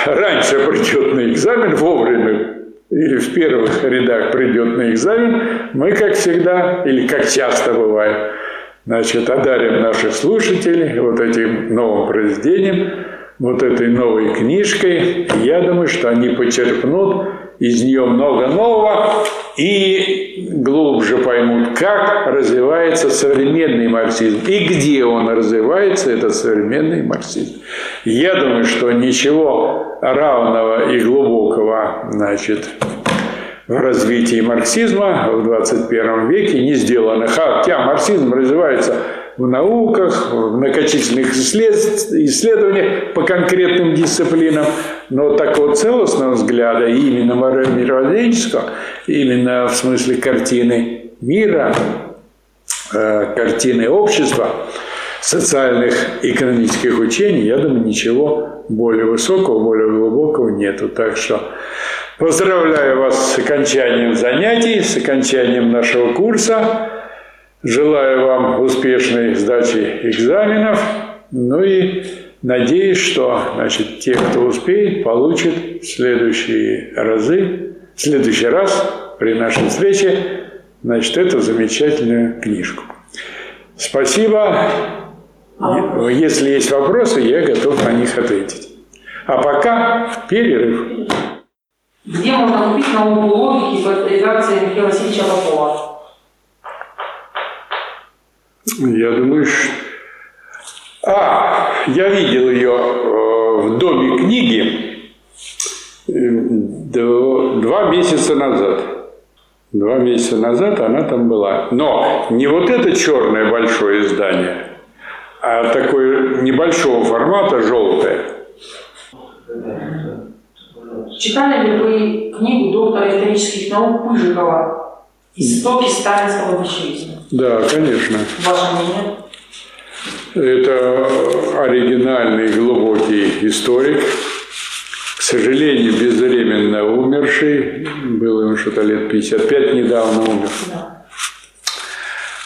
раньше придет на экзамен, вовремя или в первых рядах придет на экзамен, мы, как всегда, или как часто бывает, значит, одарим наших слушателей вот этим новым произведением, вот этой новой книжкой. Я думаю, что они почерпнут из нее много нового и глубже поймут, как развивается современный марксизм и где он развивается, этот современный марксизм. Я думаю, что ничего равного и глубокого значит, в развитии марксизма в 21 веке не сделано. Хотя марксизм развивается в науках, в многочисленных исследованиях по конкретным дисциплинам, но такого целостного взгляда, именно мировоззренческого, именно в смысле картины мира, э, картины общества, социальных и экономических учений, я думаю, ничего более высокого, более глубокого нету. Так что поздравляю вас с окончанием занятий, с окончанием нашего курса. Желаю вам успешной сдачи экзаменов. Ну и надеюсь, что значит, те, кто успеет, получат в следующие разы, в следующий раз при нашей встрече значит, эту замечательную книжку. Спасибо. Если есть вопросы, я готов на них ответить. А пока перерыв. Где можно купить науку логики в редакции Михаила Васильевича Попова? Я думаю, что... А, я видел ее э, в Доме книги э, два месяца назад. Два месяца назад она там была. Но не вот это черное большое издание, а такое небольшого формата, желтое. Читали ли вы книгу доктора исторических наук Пыжикова Истоки сталинского большевизма. Да, конечно. Ваше мнение? Это оригинальный глубокий историк, к сожалению, безвременно умерший, было ему что-то лет 55, недавно умер. Да.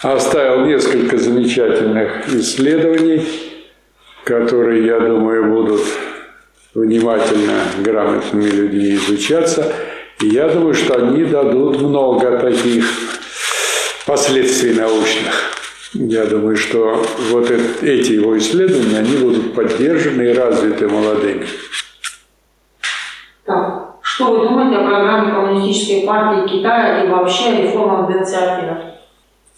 Оставил несколько замечательных исследований, которые, я думаю, будут внимательно грамотными людьми изучаться – и я думаю, что они дадут много таких последствий научных. Я думаю, что вот эти его исследования, они будут поддержаны и развиты молодыми. Так, что вы думаете о программе Коммунистической партии Китая и вообще о реформах Дэн Сяопина?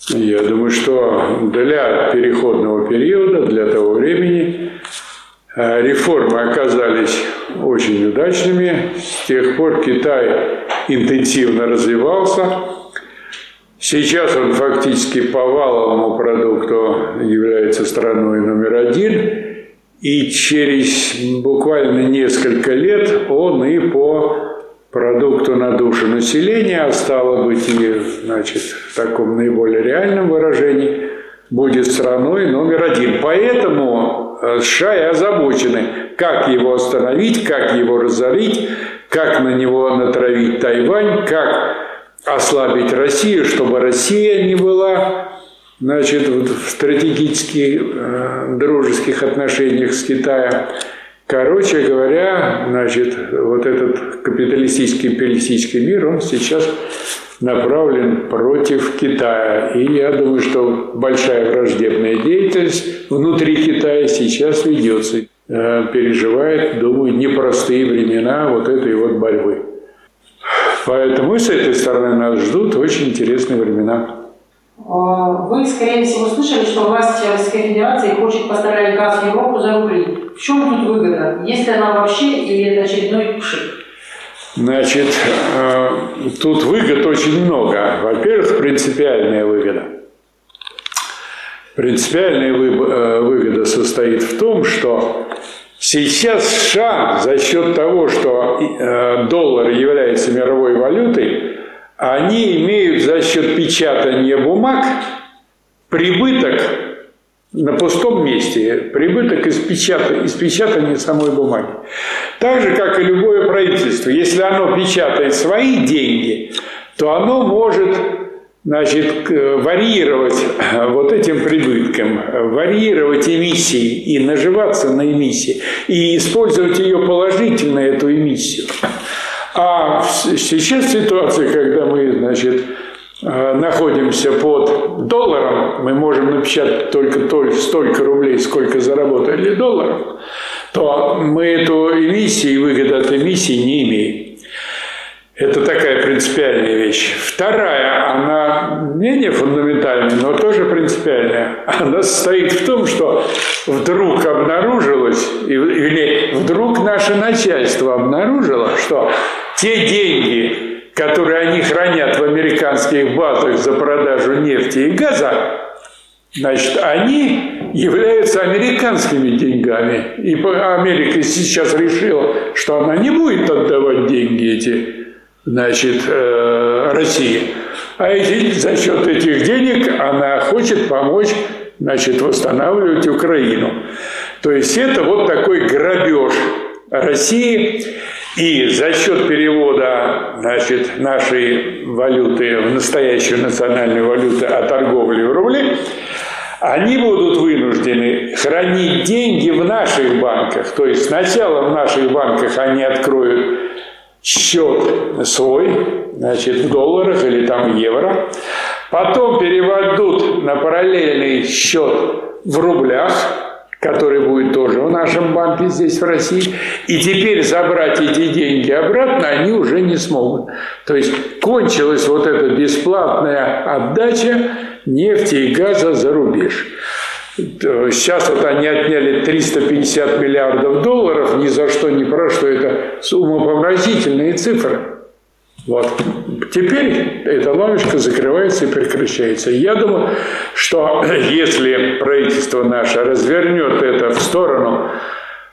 Я думаю, что для переходного периода, для того времени, реформы оказались очень удачными. С тех пор Китай интенсивно развивался. Сейчас он фактически по валовому продукту является страной номер один. И через буквально несколько лет он и по продукту на душу населения, а стало быть и значит, в таком наиболее реальном выражении, будет страной номер один. Поэтому э, США и озабочены, как его остановить, как его разорить, как на него натравить Тайвань, как ослабить Россию, чтобы Россия не была значит, в стратегических э, дружеских отношениях с Китаем. Короче говоря, значит, вот этот капиталистический империалистический мир, он сейчас направлен против Китая. И я думаю, что большая враждебная деятельность внутри Китая сейчас ведется. Э, переживает, думаю, непростые времена вот этой вот борьбы. Поэтому с этой стороны нас ждут очень интересные времена. А, вы, скорее всего, слышали, что власть Российской Федерации хочет поставлять газ в Европу за рубли. В чем тут выгода? Есть ли она вообще или это очередной пшик? Значит, э, тут выгод очень много. Во-первых, принципиальная выгода. Принципиальная э, выгода состоит в том, что сейчас США за счет того, что э, доллар является мировой валютой, они имеют за счет печатания бумаг прибыток на пустом месте, прибыток из, печат... из печатания самой бумаги. Так же, как и любое правительство, если оно печатает свои деньги, то оно может значит, варьировать *laughs* вот этим прибытком, варьировать эмиссии и наживаться на эмиссии, и использовать ее положительно, эту эмиссию. А сейчас ситуация, когда мы, значит, находимся под долларом, мы можем напечатать только столько рублей, сколько заработали долларов, то мы эту эмиссию и выгоду от эмиссии не имеем. Это такая принципиальная вещь. Вторая, она менее фундаментальная, но тоже принципиальная. Она состоит в том, что вдруг обнаружилось, или вдруг наше начальство обнаружило, что те деньги, которые они хранят в американских базах за продажу нефти и газа, значит, они являются американскими деньгами. И Америка сейчас решила, что она не будет отдавать деньги эти значит, э, России. А эти, за счет этих денег она хочет помочь значит, восстанавливать Украину. То есть это вот такой грабеж России. И за счет перевода значит, нашей валюты в настоящую национальную валюту, а торговли в рубли, они будут вынуждены хранить деньги в наших банках. То есть сначала в наших банках они откроют счет свой, значит, в долларах или там евро, потом переводут на параллельный счет в рублях, который будет тоже в нашем банке здесь, в России, и теперь забрать эти деньги обратно они уже не смогут. То есть кончилась вот эта бесплатная отдача нефти и газа за рубеж. Сейчас вот они отняли 350 миллиардов долларов, ни за что, ни про что. Это умопомрачительные цифры. Вот. Теперь эта лавочка закрывается и прекращается. Я думаю, что *clears throat* если правительство наше развернет это в сторону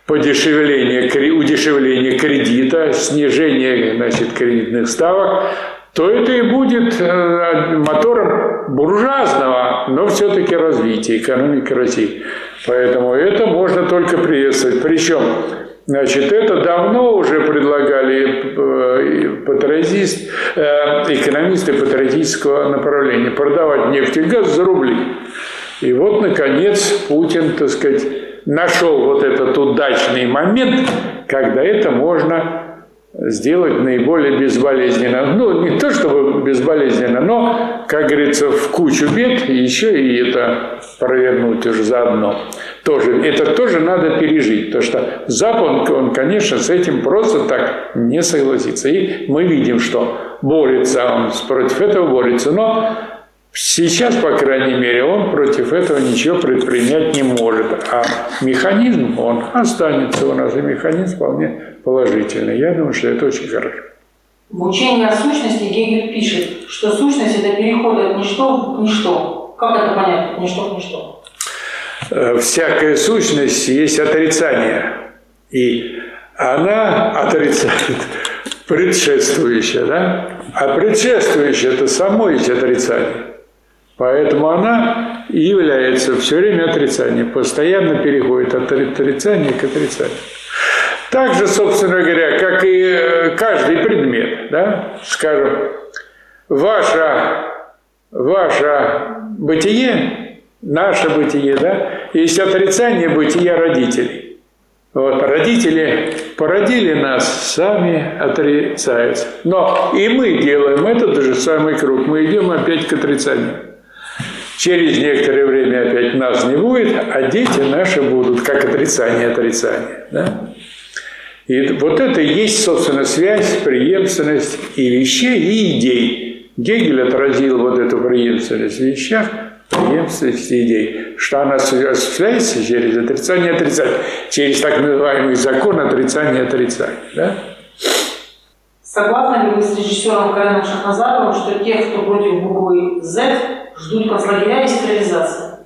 подешевления, удешевления кредита, снижения значит, кредитных ставок, то это и будет э, мотором буржуазного, но все-таки развития экономики России. Поэтому это можно только приветствовать. Причем Значит, это давно уже предлагали э, патриотист, э, экономисты патриотического направления продавать нефть и газ за рубли. И вот, наконец, Путин, так сказать, нашел вот этот удачный момент, когда это можно сделать наиболее безболезненно. Ну, не то чтобы безболезненно, но, как говорится, в кучу бед еще и это провернуть уже заодно. Тоже, это тоже надо пережить, потому что Запад, он, конечно, с этим просто так не согласится. И мы видим, что борется он против этого борется, но Сейчас, по крайней мере, он против этого ничего предпринять не может. А механизм, он останется у нас, и механизм вполне положительный. Я думаю, что это очень хорошо. В учении о сущности Гегель пишет, что сущность – это переход от ничто в ничто. Как это понять, от ничто в ничто? Э, всякая сущность есть отрицание. И она отрицает предшествующее, да? А предшествующее – это само есть отрицание. Поэтому она и является все время отрицанием, постоянно переходит от отрицания к отрицанию. Так же, собственно говоря, как и э, каждый предмет, да, скажем, ваше, ваше бытие, наше бытие, да, есть отрицание бытия родителей. Вот, родители породили нас, сами отрицаются. Но и мы делаем этот же самый круг, мы идем опять к отрицанию. Через некоторое время опять нас не будет, а дети наши будут, как отрицание отрицания. Да? И вот это и есть, собственно, связь, преемственность и вещей, и идей. Гегель отразил вот эту преемственность в вещах, преемственность идей, что она осуществляется через отрицание отрицания, через так называемый закон отрицания отрицания. Да? Согласны ли вы с режиссером Кареном Шахназаровым, что тех, кто против буквы Z, ждут концлагеря и стерилизация?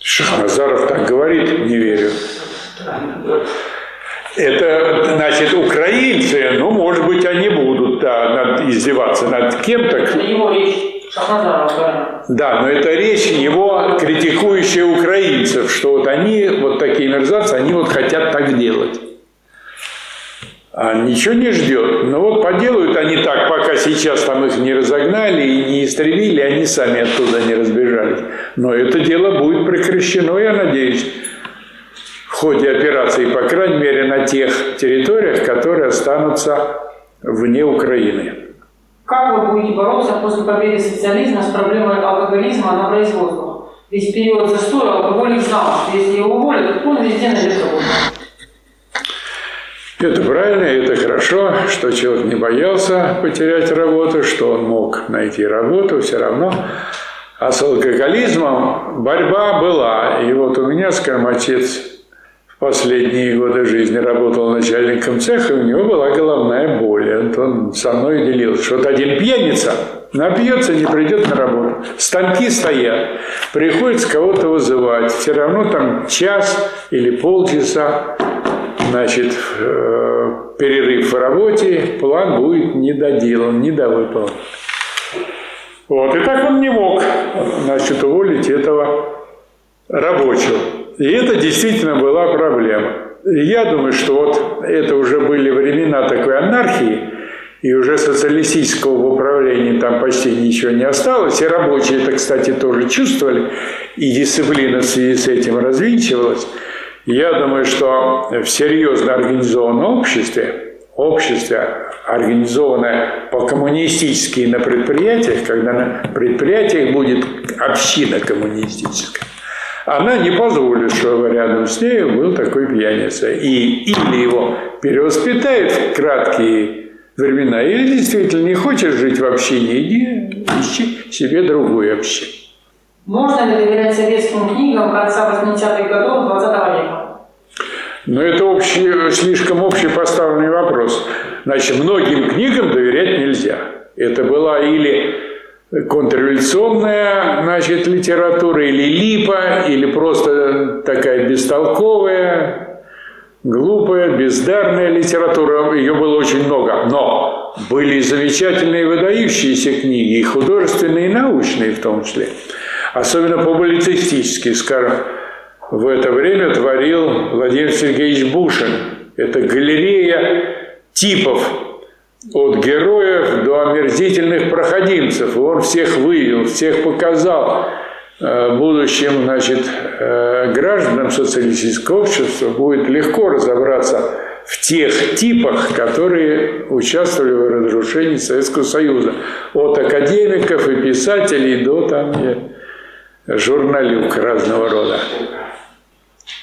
Шахназаров так говорит, не верю. Это, значит, украинцы, ну, может быть, они будут да, над, издеваться над кем-то. Это его речь. Да, но это речь его, критикующая украинцев, что вот они, вот такие мерзавцы, они вот хотят так делать а ничего не ждет. Но вот поделают они так, пока сейчас там их не разогнали и не истребили, они сами оттуда не разбежались. Но это дело будет прекращено, я надеюсь, ходе операции, по крайней мере, на тех территориях, которые останутся вне Украины. Как вы будете бороться после победы социализма с проблемой алкоголизма на производстве? Весь период застоя алкоголик знал, что если его уволят, то он везде найдет работу. Это правильно, это хорошо, что человек не боялся потерять работу, что он мог найти работу все равно. А с алкоголизмом борьба была. И вот у меня, скажем, отец последние годы жизни работал начальником цеха, у него была головная боль. Он со мной делился, что вот один пьяница напьется, не придет на работу. Станки стоят, приходится кого-то вызывать. Все равно там час или полчаса значит, э, перерыв в работе, план будет недоделан, недовыполнен. Вот, и так он не мог, значит, уволить этого рабочего. И это действительно была проблема. Я думаю, что вот это уже были времена такой анархии, и уже социалистического управления там почти ничего не осталось, и рабочие это, кстати, тоже чувствовали, и дисциплина в связи с этим развинчивалась. Я думаю, что в серьезно организованном обществе, обществе, организованное по-коммунистически на предприятиях, когда на предприятиях будет община коммунистическая, она не позволит, чтобы рядом с ней был такой пьяница. И или его перевоспитает в краткие времена, или действительно не хочешь жить в общине, иди ищи себе другую общину. Можно ли доверять советским книгам конца 80-х годов 20 века? Но это общий, слишком общий поставленный вопрос. Значит, многим книгам доверять нельзя. Это была или контрреволюционная значит, литература, или липа, или просто такая бестолковая, глупая, бездарная литература. Ее было очень много. Но были замечательные выдающиеся книги, и художественные, и научные в том числе особенно публицистический, скажем, в это время творил Владимир Сергеевич Бушин. Это галерея типов от героев до омерзительных проходимцев. И он всех вывел, всех показал э, будущим значит, э, гражданам социалистического общества будет легко разобраться в тех типах, которые участвовали в разрушении Советского Союза. От академиков и писателей до там, журналюк разного рода.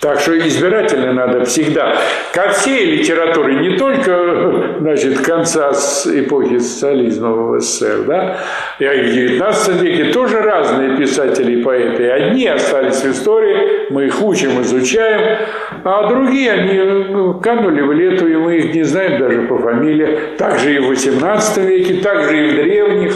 Так что избирательно надо всегда. Ко всей литературе, не только значит, конца эпохи социализма в СССР, да, и в 19 веке тоже разные писатели и поэты. Одни остались в истории, мы их учим, изучаем, а другие, они ну, канули в лету, и мы их не знаем даже по фамилии. Так же и в 18 веке, так же и в древних.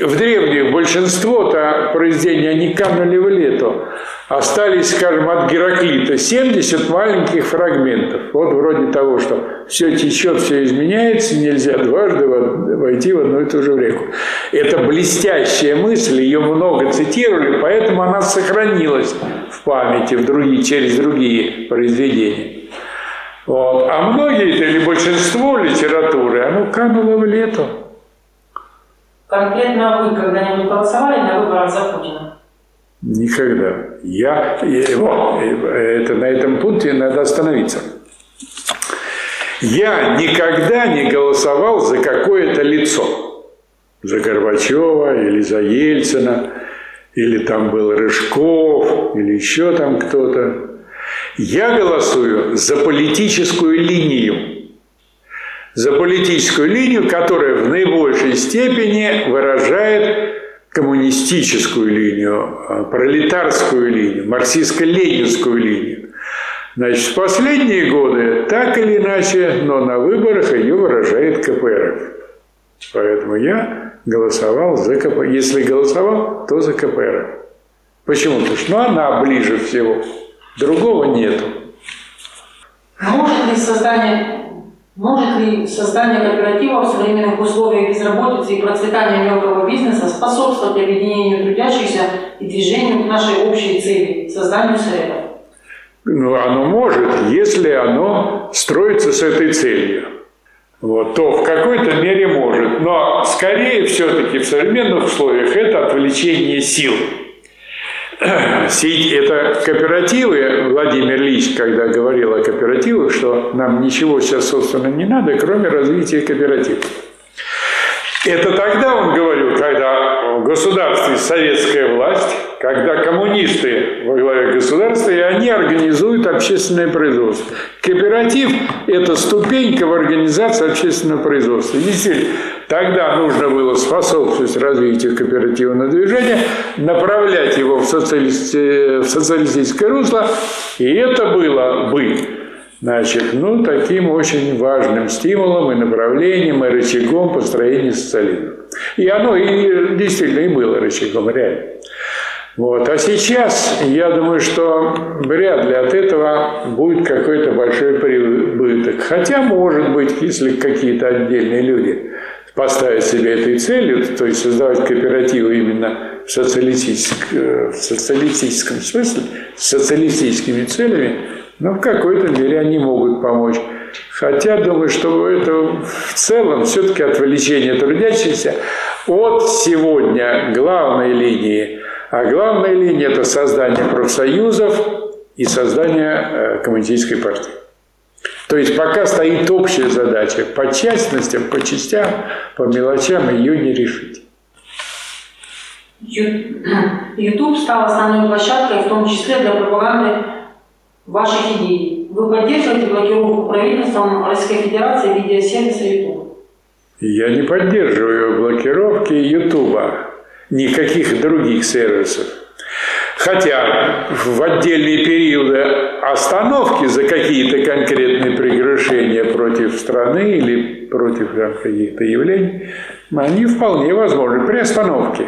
В древних большинство-то произведений, они канули в лету остались, скажем, от Гераклита 70 маленьких фрагментов. Вот вроде того, что все течет, все изменяется, нельзя дважды войти в одну и ту же реку. Это блестящая мысль, ее много цитировали, поэтому она сохранилась в памяти в другие, через другие произведения. Вот. А многие или большинство литературы, оно кануло в лету. Конкретно вы когда-нибудь голосовали на выборах за Путина? Никогда. Я, вот, это, на этом пункте надо остановиться. Я никогда не голосовал за какое-то лицо. За Горбачева или за Ельцина, или там был Рыжков, или еще там кто-то. Я голосую за политическую линию. За политическую линию, которая в наибольшей степени выражает коммунистическую линию, а, пролетарскую линию, марксистско-ленинскую линию. Значит, в последние годы, так или иначе, но на выборах ее выражает КПРФ. Поэтому я голосовал за КПРФ. Если голосовал, то за КПРФ. Почему? Потому что ну, она ближе всего. Другого нету. Может ли создание может ли создание кооператива в современных условиях безработицы и процветания мелкого бизнеса способствовать объединению трудящихся и движению к нашей общей цели – созданию совета? Ну, оно может, если оно строится с этой целью. Вот, то в какой-то мере может. Но скорее все-таки в современных условиях это отвлечение сил. Это кооперативы, Владимир Ильич, когда говорил о кооперативах, что нам ничего сейчас, собственно, не надо, кроме развития кооперативов. Это тогда он говорил, когда в государстве советская власть, когда коммунисты во главе государства, и они организуют общественное производство. Кооператив – это ступенька в организации общественного производства. Действительно, тогда нужно было способствовать развитию кооперативного движения, направлять его в, в социалистическое русло, и это было бы Значит, ну, таким очень важным стимулом и направлением, и рычагом построения социализма. И оно и действительно и было рычагом, реально. Вот. А сейчас, я думаю, что вряд ли от этого будет какой-то большой прибыток. Хотя, может быть, если какие-то отдельные люди поставят себе этой целью, то есть создавать кооперативы именно в, социалистическом, э, в социалистическом смысле, с социалистическими целями, но в какой-то мере они могут помочь. Хотя, думаю, что это в целом все-таки отвлечение трудящихся от сегодня главной линии. А главная линия – это создание профсоюзов и создание э, коммунистической партии. То есть пока стоит общая задача, по частностям, по частям, по мелочам ее не решить. *clears throat* YouTube стал основной площадкой, в том числе для пропаганды ваших идей. Вы поддерживаете блокировку правительством Российской Федерации видеосервиса YouTube? Я не поддерживаю блокировки YouTube, никаких других сервисов. Хотя в отдельные периоды остановки за какие-то конкретные прегрешения против страны или против каких-то явлений, они вполне возможны при остановке.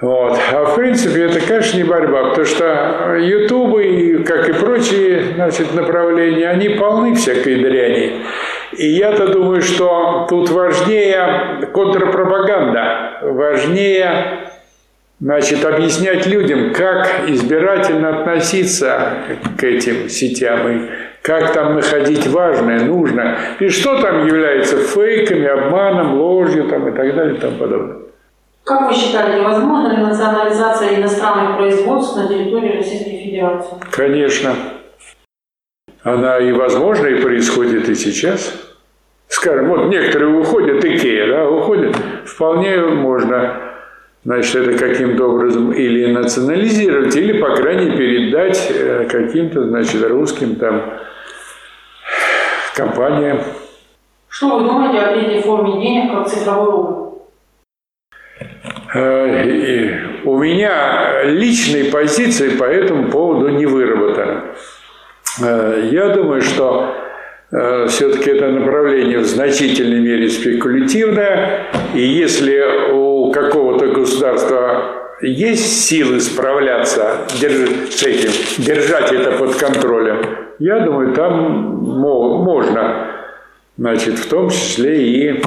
Вот. А в принципе это, конечно, не борьба, потому что ютубы, как и прочие значит, направления, они полны всякой дряни. И я-то думаю, что тут важнее контрпропаганда, важнее значит, объяснять людям, как избирательно относиться к этим сетям и как там находить важное, нужное, и что там является фейками, обманом, ложью там, и так далее и тому подобное. Как вы считаете, возможна ли национализация иностранных производств на территории Российской Федерации? Конечно. Она и возможна, и происходит и сейчас. Скажем, вот некоторые уходят, Икея, да, уходят. Вполне можно значит, это каким-то образом или национализировать, или, по крайней мере, передать э, каким-то, значит, русским там компаниям. Что вы думаете о третьей форме денег как цифровой рубль? Э, у меня личной позиции по этому поводу не выработано. Э, я думаю, что э, все-таки это направление в значительной мере спекулятивное, и если у какого-то государства есть силы справляться с этим, держать это под контролем, я думаю, там можно, значит, в том числе и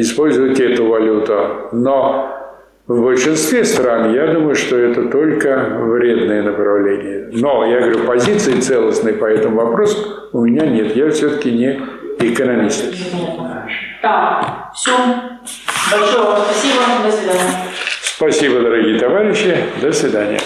использовать эту валюту. Но в большинстве стран, я думаю, что это только вредное направление. Но, я говорю, позиции целостной по этому вопросу у меня нет. Я все-таки не экономист. Так, все. Большое вам спасибо. До свидания. Спасибо, дорогие товарищи. До свидания.